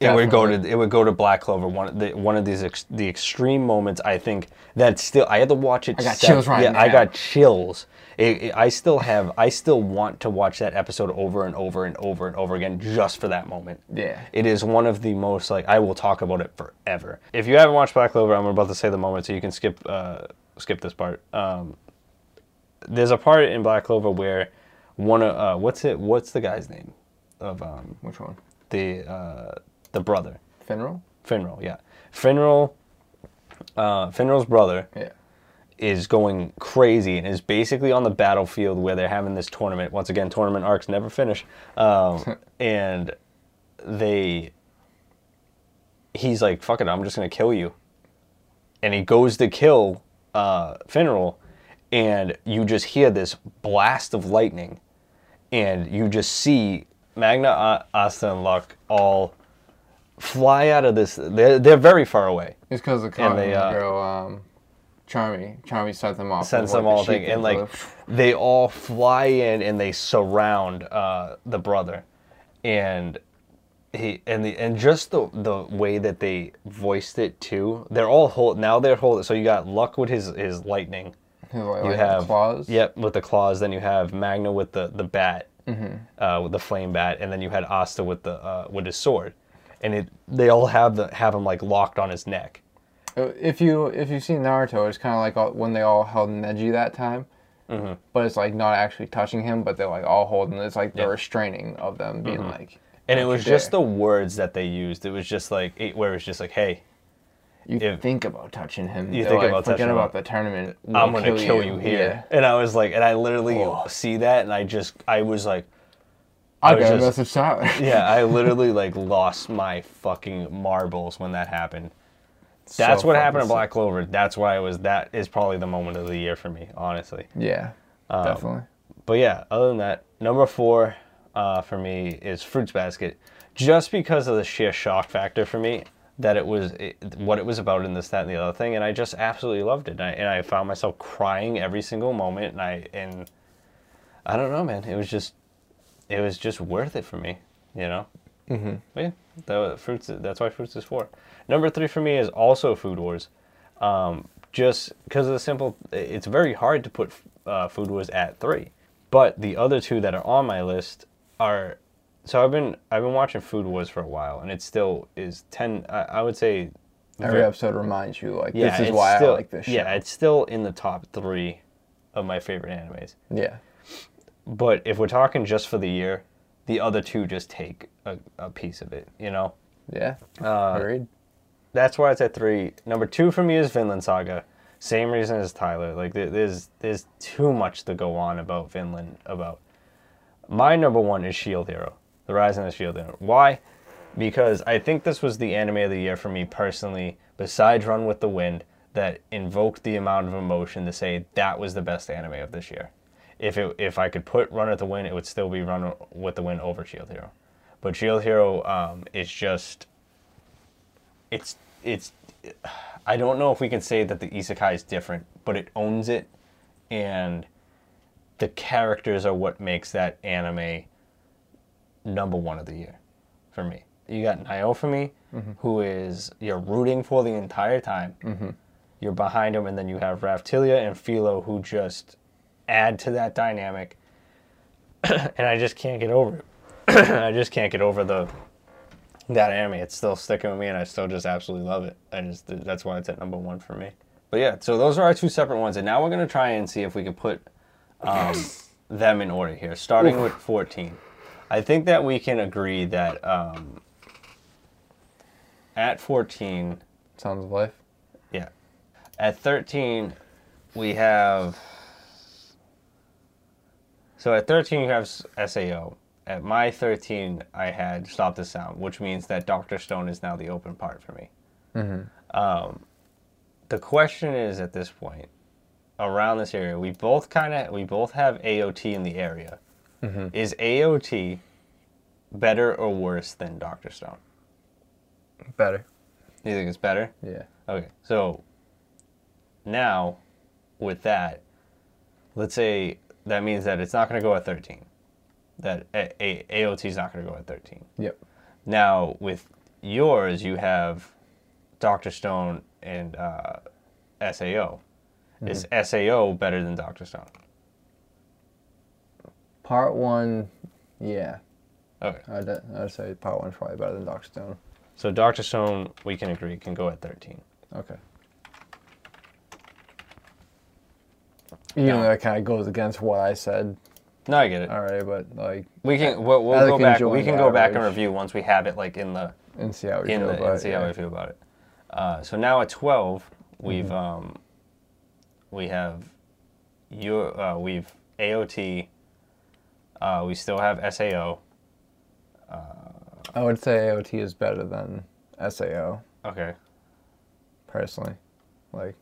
it would go to it would go to Black Clover. One of the one of these ex, the extreme moments. I think that still I had to watch it. I got seven- chills right Yeah, I got chills. It, it- I still have. I still want to watch that episode over and over and over and over again just for that moment. Yeah. It is one of the most like I will talk about it forever. If you haven't watched Black Clover, I'm about to say the moment, so you can skip uh, skip this part. Um, there's a part in Black Clover where one of uh, what's it? What's the guy's name of um, Which one? the uh, the brother Finral? Finral? Yeah, Finral. Uh, Finral's brother Yeah. Is going crazy and is basically on the battlefield where they're having this tournament. Once again, tournament arcs never finish. Um, and they, he's like, fuck it, I'm just going to kill you. And he goes to kill uh, Finral, and you just hear this blast of lightning, and you just see Magna, Asta, and Luck all fly out of this. They're, they're very far away. It's because the they, uh, girl, um, Charmy, Charmy sent them off. sends them like, the all thing, and like they all fly in and they surround uh, the brother, and he and the and just the the way that they voiced it too. They're all hold now. They're holding. So you got Luck with his his lightning. His, like, You have claws. Yep, with the claws. Then you have Magna with the the bat, Mm-hmm. uh, with the flame bat, and then you had Asta with the uh, with his sword, and it they all have the have him like locked on his neck. If you if you've seen Naruto, it's kind of like all- when they all held Neji that time, Mm-hmm. but it's like not actually touching him, but they're like all holding. It's like the Yeah. Mm-hmm. restraining of them being like. And it was you just the words that they used. It was just like it, where it was just like, hey, you if- think about touching him. You think like, about forget touching him. about the tournament. I'm gonna kill, you, here. And I was like, and I literally Oh. see that, and I just, I was like, I, I was got a just- message Tyler. yeah, I literally like lost my fucking marbles when that happened. That's So what happened in Black Clover. That's why it was. That is probably the moment of the year for me, honestly. Yeah, Um, definitely. But yeah, other than that, number four uh, for me is Fruits Basket, just because of the sheer shock factor for me that it was it, what it was about in this, that, and the other thing, and I just absolutely loved it. And I, and I found myself crying every single moment, and I and I don't know, man, it was just it was just worth it for me, you know. Mm-hmm. Yeah, the fruits. That's why fruits is four. Number three for me is also Food Wars, um, just because of the simple. It's very hard to put uh, Food Wars at three, but the other two that are on my list are. So I've been I've been watching Food Wars for a while, and it still is ten. I, I would say. Every ver- episode reminds you like yeah, this is why still, I like this show. Yeah, it's still in the top three of my favorite animes. yeah. But if we're talking just for the year, the other two just take a, a piece of it, you know? Yeah. Uh, Agreed. That's why it's at three. Number two for me is Vinland Saga. Same reason as Tyler. Like there- there's there's too much to go on about Vinland. About my number one is Shield Hero, The Rise of the Shield Hero. Why? Because I think this was the anime of the year for me personally. Besides Run with the Wind, that invoked the amount of emotion to say that was the best anime of this year. If it if I could put Run at the Win, it would still be Run with the Win over Shield Hero. But Shield Hero um, is just it's it's I don't know if we can say that the isekai is different, but it owns it and the characters are what makes that anime number one of the year for me. You got Naofumi, who is you're rooting for the entire time. You're behind him, and then you have Raphtalia and Filo, who just add to that dynamic. and I just can't get over it. I just can't get over the that anime. It's still sticking with me, and I still just absolutely love it. I just that's why it's at number one for me. But yeah, so those are our two separate ones, and now we're gonna try and see if we can put um, them in order here, starting with 14. I think that we can agree that um, at 14, Sounds of Life. yeah, at 13, we have. So at 13, you have SAO. At my 13, I had Stop the Sound, which means that Dr. Stone is now the open part for me. Um, the question is at this point, around this area, we both kind of we both have AOT in the area. Is AOT better or worse than Doctor Stone? Better. You think it's better? Yeah. Okay, so now with that, let's say that means that it's not going to go at 13. That a- a- AOT is not going to go at 13. Yep. Now with yours, you have Doctor Stone and uh, SAO. Is SAO better than Doctor Stone? Part one, yeah. Okay, I'd, I'd say part one's probably better than Doctor Stone. so Doctor Stone, we can agree, can go at 13. Okay. Even though that kind of goes against what I said No, I get it. All right, but like, We can we'll, we'll go back. We can go back and review once we have it like in the and see how we in feel the about and it. see how we feel about it. Uh, so now at twelve, we've Mm-hmm. um, we have your uh, we've AOT. Uh, we still have SAO. I would say AOT is better than SAO, Okay, personally. Like,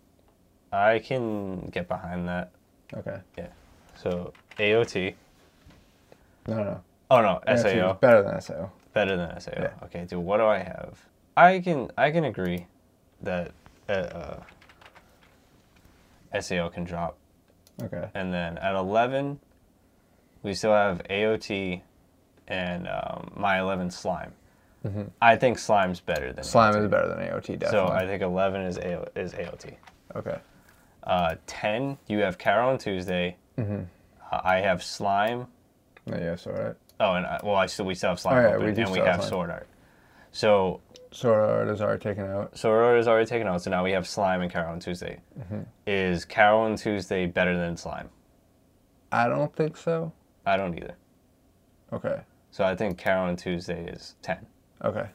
I can get behind that. Okay. Yeah. So AOT. No, no. Oh no, AOT SAO better than SAO. better than SAO. Yeah. Okay, dude. What do I have? I can I can agree that uh, uh, SAO can drop. Okay. And then at 11, we still have AOT and um, My 11 Slime. Mm-hmm. I think Slime's better than. Slime AOT. is better than AOT, definitely. So I think 11 is, AO, is AOT. okay. Uh, 10, you have Carol on Tuesday. Mm-hmm. Uh, I have Slime. No, yes, alright. Oh, and I, well, I still we still have Slime Oh, yeah, open, we and we have Slime. Sword Art. So Sword Art is already taken out. Sword Art is already taken out. So now we have Slime and Carol on Tuesday. Mm-hmm. Is Carol on Tuesday better than Slime? I don't think so. I don't either. Okay. So I think Carol on Tuesday is 10. Okay.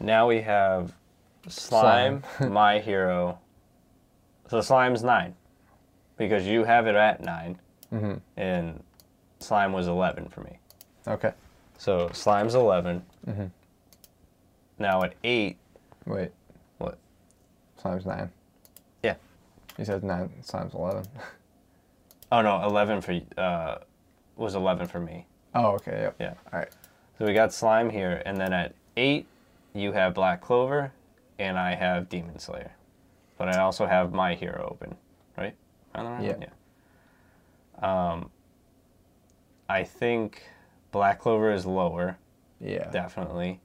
Now we have Slime, My Hero. So Slime's 9. Because you have it at 9. Mhm. And Slime was 11 for me. Okay. So Slime's 11. Mm-hmm. Now at 8, Wait. What? Slime's 9. Yeah. He said 9, Slime's 11. oh no, 11 for uh, was 11 for me. oh, okay, yep. Yeah. Alright. So we got Slime here. And then at 8, you have Black Clover. And I have Demon Slayer. But I also have My Hero open. Right? Yeah. yeah. Um, I think Black Clover is lower, Yeah. definitely.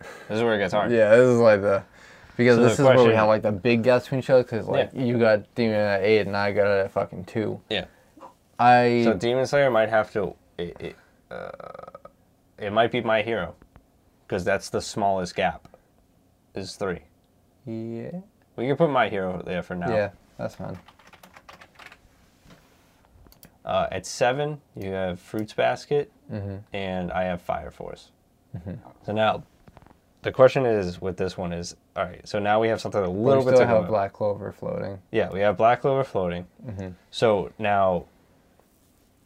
This is where it gets hard. Yeah, this is like the because So this the is where we have like the big gap between each other because like you got Demon at eight and I got it at fucking two. Yeah. I So Demon Slayer might have to. It, it, uh, it might be My Hero, because that's the smallest gap. Is three. yeah We can put My Hero there for now. yeah that's fine. Uh, at seven, you have Fruits Basket, Mm-hmm. and I have Fire Force. So now, the question is with this one is all right. So now we have something a little we bit still to have. Black Clover floating. Yeah, we have Black Clover floating. Mm-hmm. So now,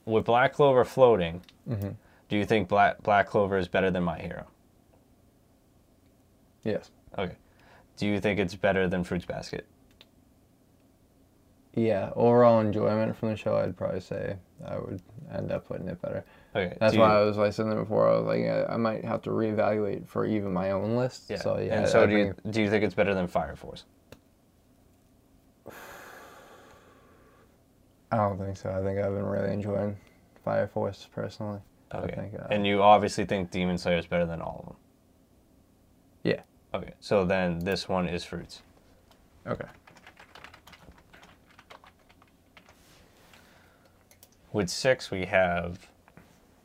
with Black Clover floating, Mm-hmm. do you think Black Black Clover is better than My Hero? Yes. Okay. Do you think it's better than Fruits Basket? Yeah, overall enjoyment from the show, I'd probably say I would end up putting it better. Okay. That's why I was like saying before. I was like, yeah, I might have to reevaluate for even my own list. Yeah. So yeah. and so I do you think- do you think it's better than Fire Force? I don't think so. I think I've been really enjoying Fire Force personally. Okay. I think, uh, and you obviously think Demon Slayer is better than all of them. Yeah. Okay. So then this one is Fruits. Okay. With six, we have,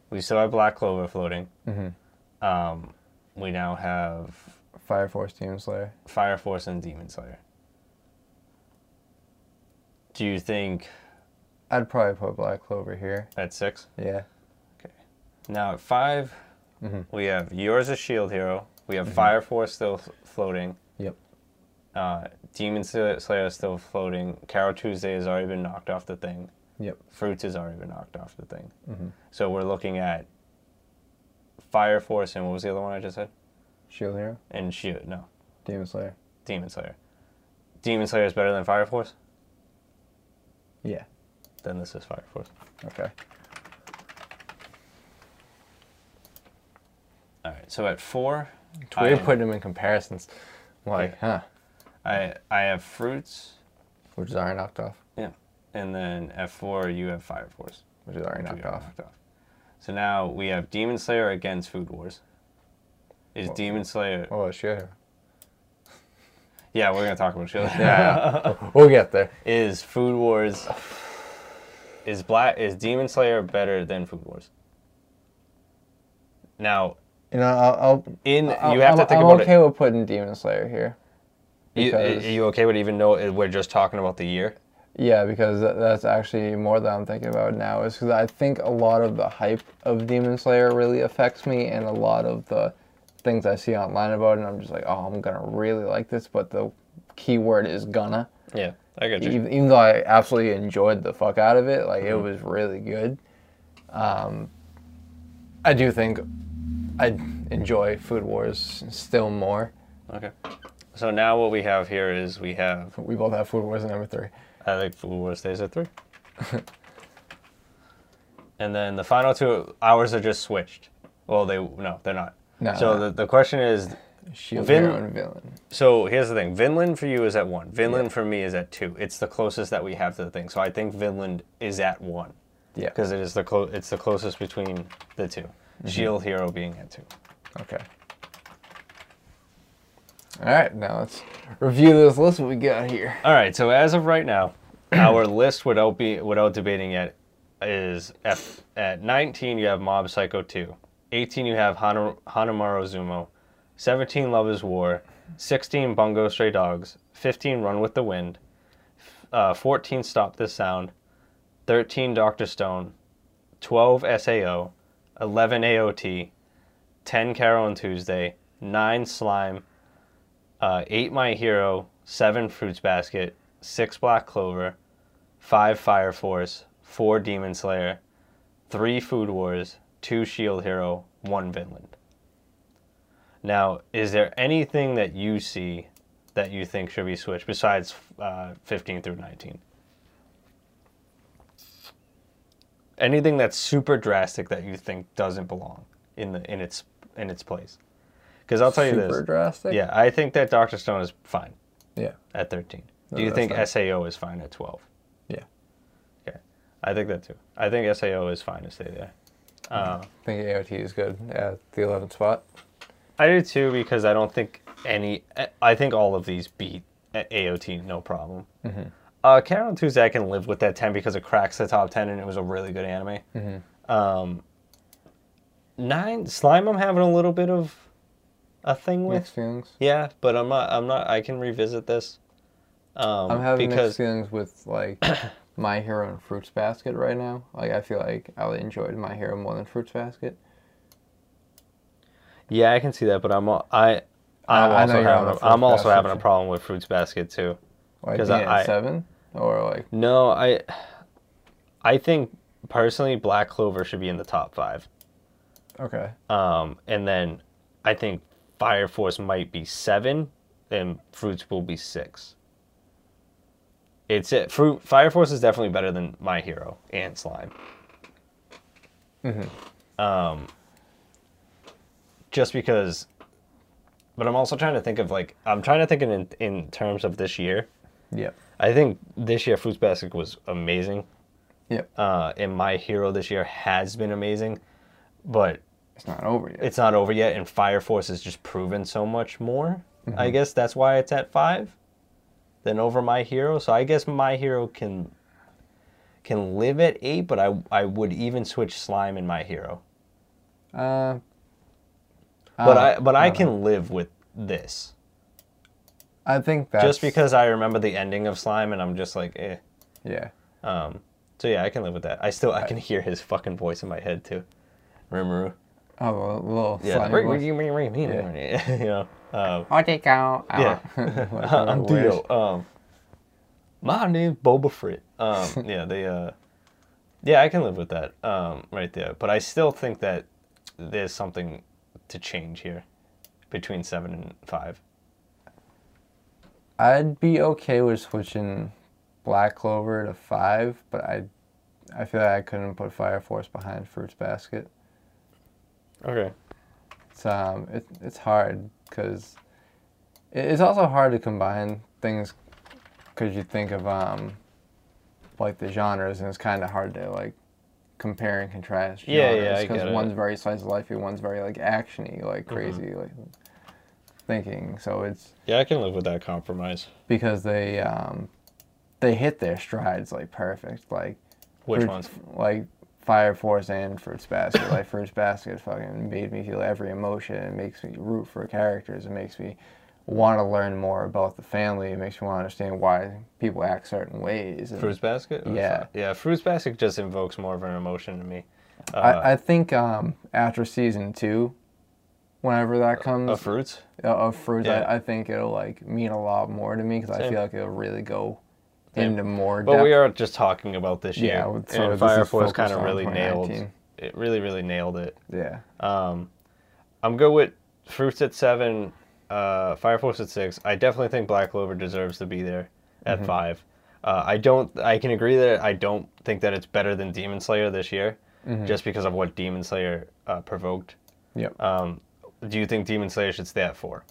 we still have Black Clover floating. Mm-hmm. Um, we now have Fire Force Demon Slayer. Fire Force and Demon Slayer. Do you think I'd probably put Black Clover here. at six? Yeah. Okay. Now at 5 mm-hmm. we have yours a Shield Hero. We have Fire Force still floating. Yep. Uh, Demon Slayer is still floating. Carol Tuesday has already been knocked off the thing. Yep. Fruits has already been knocked off the thing. Mhm. So we're looking at Fire Force and what was the other one I just said? Shield Hero. And Shield. No, Demon Slayer. Demon Slayer. Demon Slayer is better than Fire Force. Yeah. Then this is Fire Force. Okay. All right. So at four, We're I, putting them in comparisons. Like, huh? I I have Fruits, Which is already knocked off. Yeah, and then F four, you have Fire Force. Which is already knocked off. knocked off. So now we have Demon Slayer against Food Wars. Is Well- Demon Slayer? Oh, Hero. Yeah, we're gonna talk about Shield. Yeah. we'll get there. is Food Wars? Is Black? Is Demon Slayer better than Food Wars? Now, You know, I'll. I'll in I'll- you have to I'm- think I'm about okay with putting Demon Slayer here. You, are you okay with even though we're just talking about the year? Yeah, because that's actually more that I'm thinking about now. Is because I think a lot of the hype of Demon Slayer really affects me, and a lot of the things I see online about it, I'm just like, oh, I'm gonna really like this. But the key word is gonna. Yeah, I get you. Even, even though I absolutely enjoyed the fuck out of it, like it Mhm. was really good. Um, I do think I enjoy Food Wars still more. Okay. So now what we have here is we have We both have Food Wars at number three. I think Food Wars stays at three. and then the final two hours are just switched. Well, they no, they're not. No, So no. the, the question is, Shield Vin- and Villain. so here's the thing. Vinland for you is at one. Vinland for me is at two. It's the closest that we have to the thing. So I think Vinland is at one Yeah. because it is the clo- it's the closest between the 2 Mm-hmm. Shield Hero being at two. Okay. All right, now let's review this list we got here. All right. So as of right now, our list without be without debating yet is at at 19 you have Mob Psycho 2, 18 you have Hana, Hanamaru Zumo, 17 Love Is War, 16 Bungo Stray Dogs, 15 Run with the Wind, uh, 14 Stop This Sound, 13 Doctor Stone, 12 SAO, 11 AOT, 10 Carol and Tuesday, 9 Slime, uh, 8 My Hero, 7 Fruits Basket, 6 Black Clover, 5 Fire Force, 4 Demon Slayer, 3 Food Wars, 2 Shield Hero, 1 Vinland. Now, is there anything that you see that you think should be switched besides uh, 15 through 19? Anything that's super drastic that you think doesn't belong in the in its in its place? Because I'll tell you Super this. drastic. Yeah, I think that Doctor Stone is fine Yeah. at 13. No, Do you think fine. SAO is fine at 12? Yeah. Okay. I think that too. I think SAO is fine to stay there. Uh, I think AOT is good at the 11th spot. I do too because I don't think any. I think all of these beat AOT no problem. Mm-hmm. Uh, Carol Tuesday I can live with that 10 because it cracks the top 10 and it was a really good anime. Mm-hmm. Um, nine Slime I'm having a little bit of a thing with. Mixed feelings. Yeah, but I'm not. I'm not. I can revisit this. Um, I'm having because mixed feelings with like My Hero and Fruits Basket right now. Like I feel like I enjoyed My Hero more than Fruits Basket. Yeah, I can see that, but I'm I I'm I also having a, I'm also Basket having a problem with Fruits Basket too. Like being I- at seven or like No, I I think personally Black Clover should be in the top five. okay. Um, and then I think Fire Force might be seven, and Fruits will be six. it's it. Fruit Fire Force is definitely better than My Hero and Slime. Mhm. Um, just because, but I'm also trying to think of like I'm trying to think in in terms of this year. Yep. I think this year Fruits Basket was amazing. Yep. Uh, and My Hero this year has been amazing, but It's not over yet. it's not over yet. And Fire Force has just proven so much more. I guess that's why it's at five, than over My Hero. So I guess My Hero can can live at eight, but I I would even switch Slime in My Hero. uh, But uh, I but I know. can live with this I think that's just because I remember the ending of Slime, and I'm just like, eh. Yeah. Um, so yeah, I can live with that. I still I can hear his fucking voice in my head too. Rimuru. Oh, a little Yeah. slimy voice. you know. Um, I'll take out. yeah. Like, I'm Dio. Um, my name's Boba Fett. Um, yeah, they. Uh, yeah, I can live with that. Um, right there, but I still think that there's something to change here between seven and five. I'd be okay with switching Black Clover to five, but I, I feel like I couldn't put Fire Force behind Fruits Basket. Okay. It's um, it, it's hard because it's also hard to combine things because you think of um, like the genres, and it's kind of hard to like compare and contrast. Yeah, genres, yeah, Because it. one's very slice of lifey, one's very like actiony, like Mm-hmm. crazy, like thinking. So it's Yeah, I can live with that compromise. because they um, they hit their strides like perfect, like Which Fruit- ones? Like Fire Force and Fruits Basket. like Fruits Basket fucking made me feel every emotion. It makes me root for characters. It makes me want to learn more about the family. It makes me want to understand why people act certain ways. And Fruits Basket? Yeah. Fi- Yeah, Fruits Basket just invokes more of an emotion to me. Uh, I, I think um, after season two, whenever that comes of Fruits? uh, of Fruits, Yeah. I, I think it'll like mean a lot more to me because I feel like it'll really go Same. into more But we are just talking about this year. Yeah, so and this Fire Force kind of really nailed 2019. it. Really, really nailed it. yeah. Um, I'm good with Fruits at seven, uh, Fire Force at six. I definitely think Black Clover deserves to be there at Mm-hmm. five. Uh, I don't. I can agree that I don't think that it's better than Demon Slayer this year, Mm-hmm. just because of what Demon Slayer uh, provoked. Yep. Um, do you think Demon Slayer should stay at four?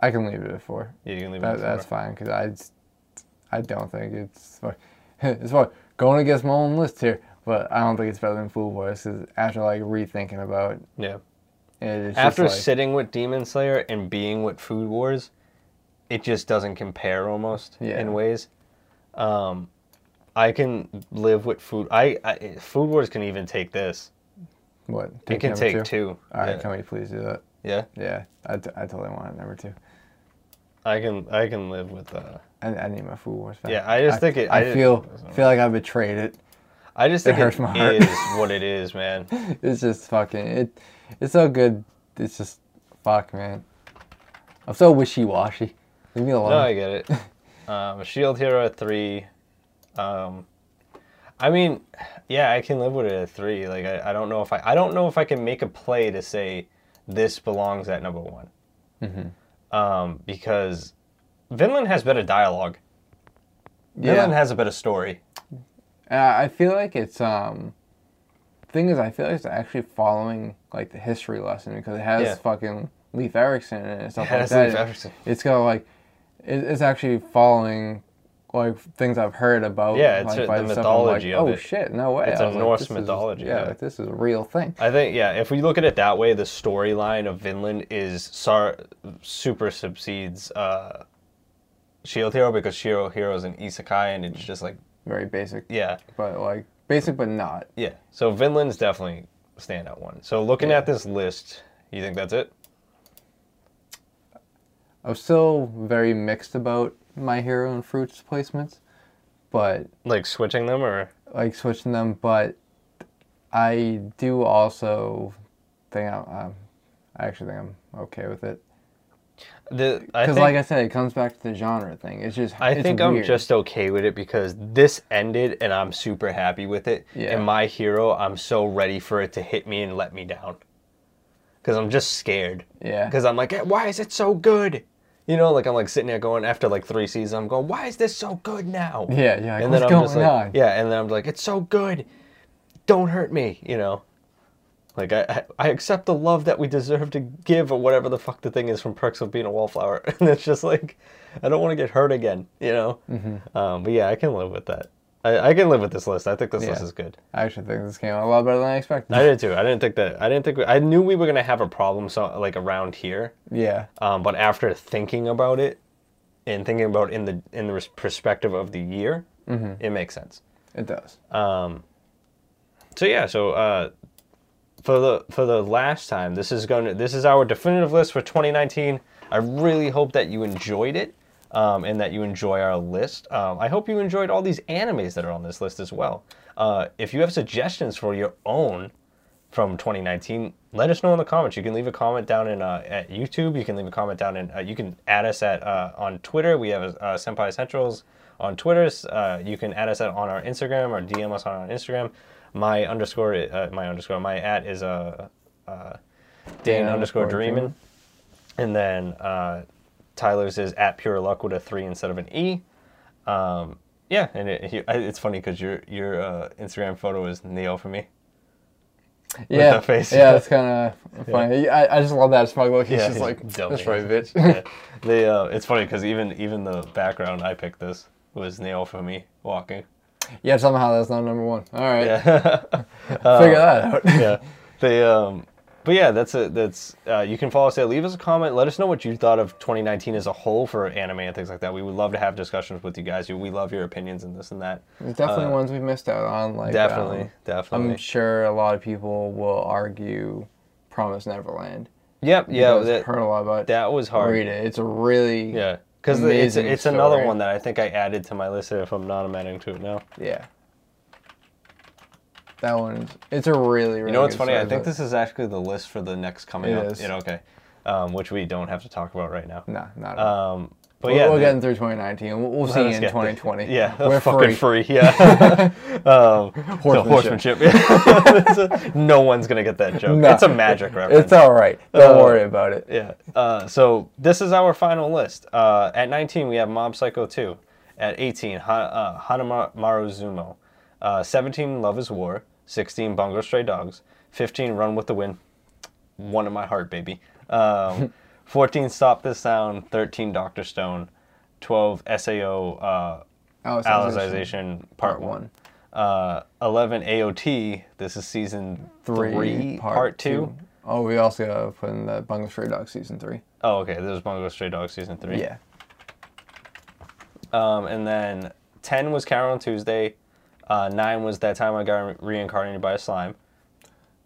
I can leave it at four. Yeah, you can leave it That, at that's fine because I, I don't think it's fuck- it's fine. going against my own list here, but I don't think it's better than Food Wars. 'cause after like rethinking about Yeah. it, it's After like, sitting with Demon Slayer and being with Food Wars, it just doesn't compare almost Yeah. in ways. Um, I can live with food. I, I Food Wars can even take this. What It can take two. two. All right, yeah. can we please do that? yeah, Yeah, I, t- I totally want it number two. I can. I can live with. Uh, I, I need my Food Wars back. Yeah, I just think it- I, I feel feel like I betrayed it. I just It think it, hurts my heart. is what it is, man. It's just fucking it. It's so good. It's just fuck, man. I'm so wishy washy. Leave me alone. No, I get it. Um, Shield Hero three. Um, I mean, yeah, I can live with it at three. Like, I, I don't know if I, I don't know if I can make a play to say this belongs at number one. Um, because Vinland has better dialogue. Yeah. Vinland has a better story. And I feel like it's um. Thing is, I feel like it's actually following like the history lesson because it has Yeah. fucking Leif Erikson and stuff It has like Leif that. Erikson. It's got like, it, it's actually following like things I've heard about. Yeah, it's like, a- by the stuff, I'm like, mythology of oh it. shit, no way. It's a like, Norse this is- mythology, yeah, yeah. like this is a real thing. I think, yeah, if we look at it that way, the storyline of Vinland is sar- super subsedes uh, Shield Hero because Shield Hero is an isekai and it's just like, Very basic, yeah, but like basic, but not. yeah. So Vinland's definitely standout one. So looking Yeah. at this list, you think that's it? I'm still very mixed about my hero and fruits placements, but Like switching them or? like switching them. But I do also think I'm, um, I actually think I'm okay with it The, because, like I said, it comes back to the genre thing. It's just I it's think I'm just okay with it because this ended and I'm super happy with it. Yeah. And my hero, I'm so ready for it to hit me and let me down. Because I'm just scared. yeah. Because I'm like, why is it so good? You know, like I'm like sitting there going after like three seasons, I'm going, why is this so good now? Yeah, yeah. Like, and what's then I'm going just like, on? yeah, and then I'm like, it's so good. Don't hurt me, you know. Like I, I, I accept the love that we deserve to give, or whatever the fuck the thing is from Perks of Being a Wallflower, and it's just like, I don't want to get hurt again, you know. Mm-hmm. Um, but yeah, I can live with that. I, I can live with this list. I think this Yeah. list is good. I actually think this came out a lot better than I expected. I did too. I didn't think that. I didn't think. We, I knew we were gonna have a problem, so like around here. yeah. Um, but after thinking about it, and thinking about in the in the perspective of the year, Mm-hmm. it makes sense. It does. Um, so yeah, so uh, for the for the last time, this is going to this is our definitive list for 2019. I really hope that you enjoyed it. Um, and that you enjoy our list. Um, I hope you enjoyed all these animes that are on this list as well. Uh, if you have suggestions for your own from 2019, let us know in the comments. You can leave a comment down in uh, at YouTube. You can leave a comment down in. Uh, you can add us at uh, on Twitter. We have uh, Senpai Essentials on Twitter. Uh, you can add us at, on our Instagram or DM us on our Instagram. My underscore, uh, my underscore, my at is uh, uh, Dan Dan underscore underscore Dreamin, Dreamin. and then uh, Tyler's is at Pure Luck with a three instead of an e. Um, yeah, and it, it's funny because your your uh, Instagram photo is Naofumi. yeah. the face. Yeah, it's kind of funny. I, I just love that smug look. He's Yeah, just he's like, that's right, bitch. yeah. They, uh, it's funny because even even the background I picked this was Naofumi walking. yeah, somehow that's not number one. All right. Yeah, Figure that out. yeah. They, um, but yeah, that's it. That's uh, you can follow us there. Leave us a comment. Let us know what you thought of 2019 as a whole for anime and things like that. We would love to have discussions with you guys. We love your opinions and this and that. There's definitely ones we missed out on. Like definitely, um, definitely. I'm sure a lot of people will argue Promise Neverland. yep, yeah. That, heard a lot about that was hard. read it. It's a really Yeah, because it's it's another one that I think I added to my list if I'm not amending to it now. yeah. That one, it's a really, really. You know what's funny? I think this is actually the list for the next coming It up. is. You know, okay, um, which we don't have to talk about right now. Nah, not. at all. Um, but We're, yeah, we're the- getting through 2019. We'll, we'll see us in get there. 2020. Yeah, we're fucking free. free. Yeah, um, the Horsemanship. horsemanship. A- no one's gonna get that joke. No. It's a magic reference. It's all right. Don't Uh, worry about it. Yeah. Uh, so this is our final list. Uh, at 19, we have Mob Psycho 2. At 18, ha- uh, Hanamaru Zumo. Uh, 17, Love is War. 16, Bungo Stray Dogs. 15, Run with the Wind. One in my heart, baby. Um, 14, Stop This Sound. 13, Doctor Stone. 12, SAO uh, Alicization Part 1. Uh, 11, AOT. This is season 3, part, 2. Oh, we also gotta put in the Bungo Stray Dog season three. Oh, okay. This is Bungo Stray Dogs season 3. Yeah. Um, and then 10 was Carol on Tuesday. Uh, 9 was that time I got reincarnated by a slime,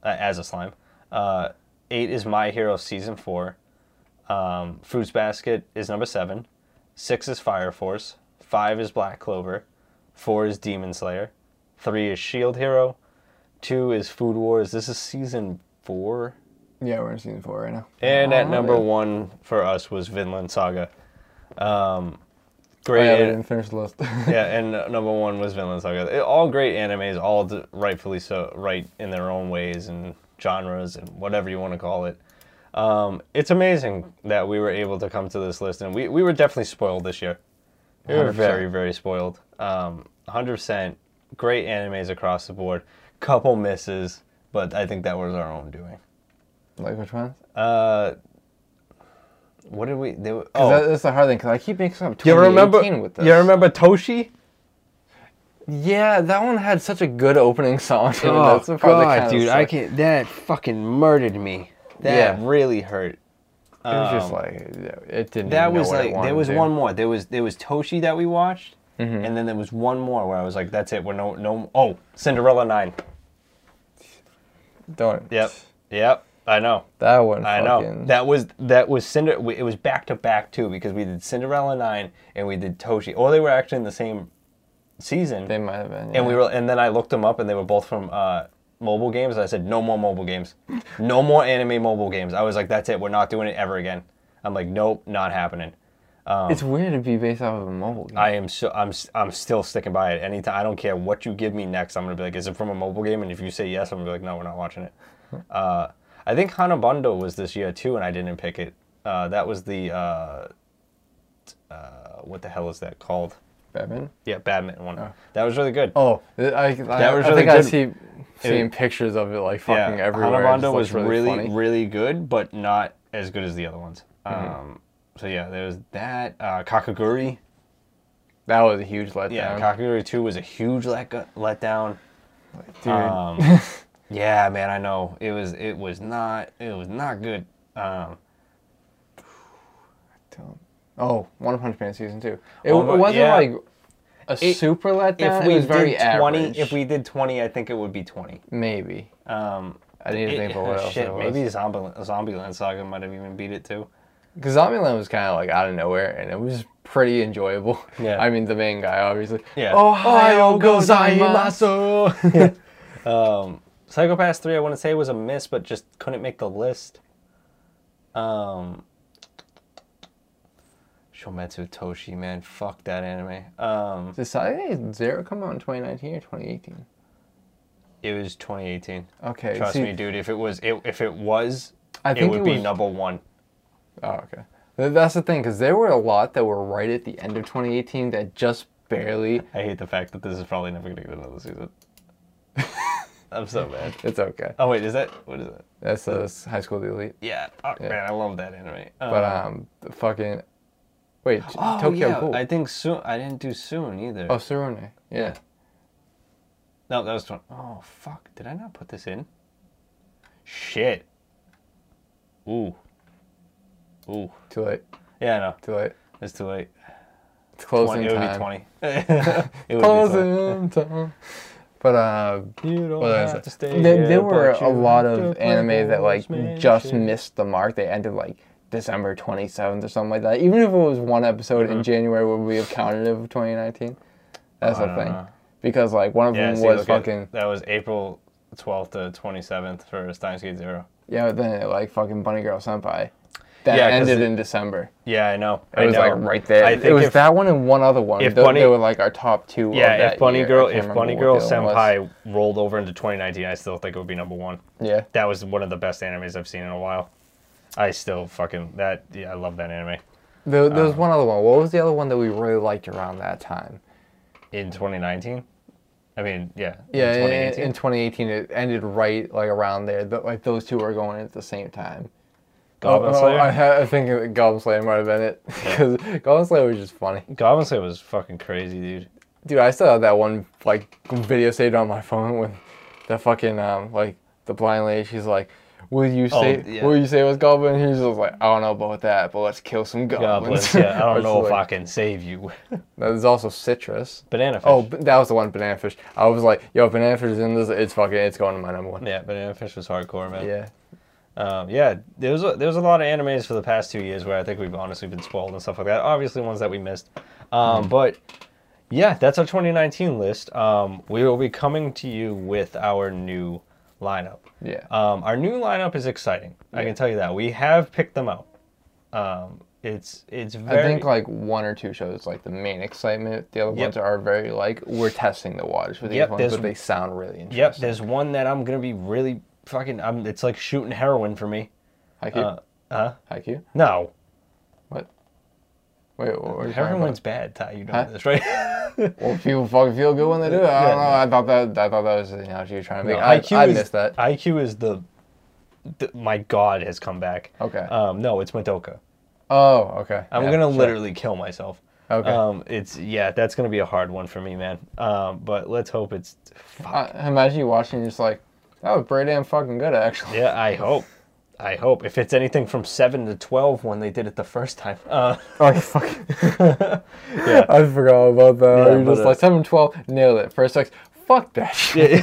uh, as a slime. Uh, 8 is My Hero Season 4. Um, Fruits Basket is number 7. 6 is Fire Force. 5 is Black Clover. 4 is Demon Slayer. 3 is Shield Hero. 2 is Food Wars. This is Season 4. Yeah, we're in season four right now. And at Oh, number yeah. 1 for us was Vinland Saga. Um, great. yeah, we an- didn't finish the list. yeah, and uh, number one was Vinland Saga. All great animes, all d- rightfully so, right in their own ways and genres and whatever you want to call it. Um, it's amazing that we were able to come to this list, and we, we were definitely spoiled this year. We were 100%. very, very spoiled. Um, 100% great animes across the board. Couple misses, but I think that was our own doing. like which ones? Uh, what did we? They, were- oh, that, that's the hard thing. Cause I keep mixing up you remember? with this. You remember Toshi? Yeah, that one had such a good opening song. Oh that's the part that God, dude, I can't. That fucking murdered me. That Yeah. really hurt. It was just Um, like it didn't. that was like there was one more. There was there was Toshi that we watched, and then there was one more where I was like, "That's it. We're no no." Oh, Cinderella Nine. Don't. Yep, yep. I know. That one. I know. That was that was Cinder. It was back to back too because we did Cinderella Nine and we did Toshi. Or they were actually in the same season. They might have been. And we were, and then I looked them up, and they were both from uh, mobile games. I said, no more mobile games, no more anime mobile games. I was like, that's it, we're not doing it ever again. I'm like, nope, not happening. It's weird to be based off of a mobile game. I am so, I'm, I'm still sticking by it. Anytime, I don't care what you give me next. I'm gonna be like, is it from a mobile game? And if you say yes, I'm gonna be like, no, we're not watching it. Uh, I think Hanebado was this year too, and I didn't pick it. Uh, that was the uh, uh, what the hell is that called? Batman. Yeah, badminton one. That was really good. Oh, I, I, That was I really think I good. see seeing pictures of it like fucking yeah, everywhere. It Hanebado was looks really, really good, but not as good as the other ones. Mm-hmm. Um, so yeah, there was that. Uh, Kakegurui. That was a huge letdown. Yeah, Kakegurui two was a huge let letdown. Dude, Um, yeah, man, I know it was. It was not. It was not good. Um, don't- oh, One Punch Man season two. It, One it wasn't yeah. like a It- super letdown. if we it was very did twenty, average. if we did twenty, I think it would be twenty. maybe. Um, I need to it- think of what else Shit, maybe Zombie Zombieland Saga might have even beat it too. Because Zombieland was kind of like out of nowhere, and it was pretty enjoyable. Yeah. I mean, the main guy, obviously. Yeah. Ohio gozaimasu. um, Psycho-Pass 3, I want to say was a miss, but just couldn't make the list. Um, Shometsu Toshi, man, fuck that anime. Um, Did Steins Gate Zero come out in 2019 or 2018? it was 2018. Okay. Trust see, me, dude. If it was, it, if it was, I it would it be was- number one. Oh, okay. That's the thing, because there were a lot that were right at the end of 2018 that just barely. I hate the fact that this is probably never gonna get another season. I'm so mad. It's okay. Oh wait, is that what is it? That's uh, High School Elite. Yeah, oh, Yeah. man, I love that anime. But Uh, um, the fucking wait, oh, Tokyo yeah. I think soon. I didn't do soon either. Oh, Surune. Yeah. No, that was 20. Oh, fuck. Did I not put this in? Shit. Ooh. Ooh. Too late. Yeah, no. Too late. It's too late. It's closing 20, it would time. be 20. it would be 20. Closing time. But uh, You don't have to stay there, here, there were a lot of anime that like just missed the mark. They ended like December 27th or something like that. Even if it was one episode in January, would we have counted it of 2019? That's Mm-hmm. The thing. know. Because like one of Yeah, them see, was look at- fucking that was April 12th to 27th for Steins Gate Zero. yeah. but Then it, like fucking Bunny Girl Senpai. That Yeah, ended it- in December. Yeah, I know. It I was know. like right there. I it was if- that one and one other one. if They, Bunny- they were like our top two. Yeah, that if Bunny year. Girl, if Bunny Girl the other was. Rolled over into 2019, I still think it would be number one. Yeah. That was one of the best animes I've seen in a while. I still fucking that. Yeah, I love that anime. There, there was Uh. one other one. What was the other one that we really liked around that time? In 2019, I mean, yeah. Yeah, in in, 2018. in 2018, it ended right like around there. But like those two were going at the same time. Goblin Oh, oh, Slayer? I, ha- I think Goblin Slayer might have been it because Goblin Slayer was just funny. Goblin Slayer was fucking crazy, dude. Dude, I still have that one like video saved on my phone with the fucking um like the blind lady. She's like, "Will you Oh, say? yeah. Will you say it was goblin?" He's just like, "I don't know about that, but let's kill some goblins." Goblins. Yeah, I don't know if I can save you. There's also citrus. Banana fish. Oh, that was the one, banana fish. I was like, "Yo, banana fish is in this. It's fucking. It's going to my number one." yeah, banana fish was hardcore, man. Yeah. Um, yeah, there was a, there was a lot of animes for the past two years where I think we've honestly been spoiled and stuff like that. Obviously, ones that we missed. Um, Mm-hmm. But yeah, that's our 2019 list. Um, we will be coming to you with our new lineup. Yeah. Um, our new lineup is exciting. I can tell you that. We have picked them out. Um, it's it's very. I think like one or two shows like the main excitement. The other Yep. ones are very like we're testing the waters for these Yep, ones, but they sound really interesting. Yep, there's one that I'm gonna be really fucking. I'm, it's like shooting heroin for me. Haikyuu. Uh, huh? Haikyuu. No, What? Wait, what were you heroin's bad. Ty, you don't know Huh? this, right? Well, people fucking feel good when they do it. I don't know. no. I thought that. I thought that was the analogy you're trying to No, make. I, IQ I is, missed that. IQ is the, the my god has come back. Okay. Um, no, it's Madoka. oh, okay. I'm Yeah, gonna sure. literally kill myself. Okay. Um, it's yeah, that's gonna be a hard one for me, man. Um, but let's hope it's. Fuck. Uh, imagine you watching, just like that was pretty damn fucking good, actually. Yeah, I hope. I hope if it's anything from seven to twelve when they did it the first time. Uh, Oh, fuck. yeah. I forgot about that. Yeah, You're but, just uh, like seven twelve, nailed it. First sex, fuck that shit.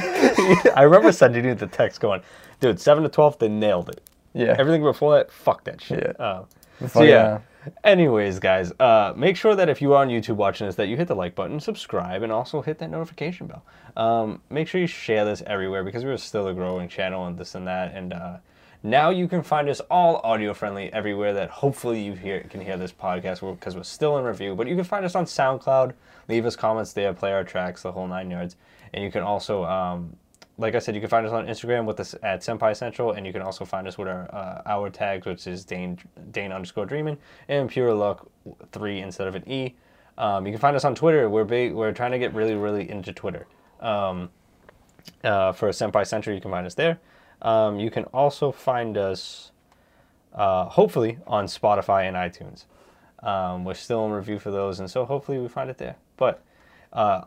I remember sending you the text going, dude, seven to twelve, they nailed it. Yeah. Everything before that, fuck that shit. Yeah. Uh, so Fuck yeah. Anyways, guys, uh, make sure that if you are on YouTube watching this, that you hit the like button, subscribe, and also hit that notification bell. Um, make sure you share this everywhere because we're still a growing channel and this and that. And uh, now you can find us all audio friendly everywhere that hopefully you hear can hear this podcast because we're still in review. But you can find us on SoundCloud. Leave us comments there, play our tracks, the whole nine yards. And you can also um, like I said, you can find us on Instagram with us at Senpai Central, and you can also find us with our uh, our tags, which is Dane Dane underscore Dreaming and Pure Luck three instead of an E. Um, you can find us on Twitter. We're we're trying to get really really into Twitter. Um, uh, for Senpai Central, you can find us there. Um, you can also find us, uh, hopefully, on Spotify and iTunes. Um, we're still in review for those, and so hopefully we find it there. But uh,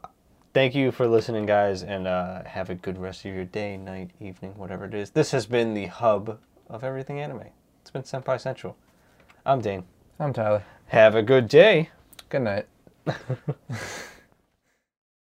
thank you for listening, guys, and uh, have a good rest of your day, night, evening, whatever it is. This has been the hub of everything anime. It's been Senpai Central. I'm Dane. I'm Tyler. Have a good day. Good night.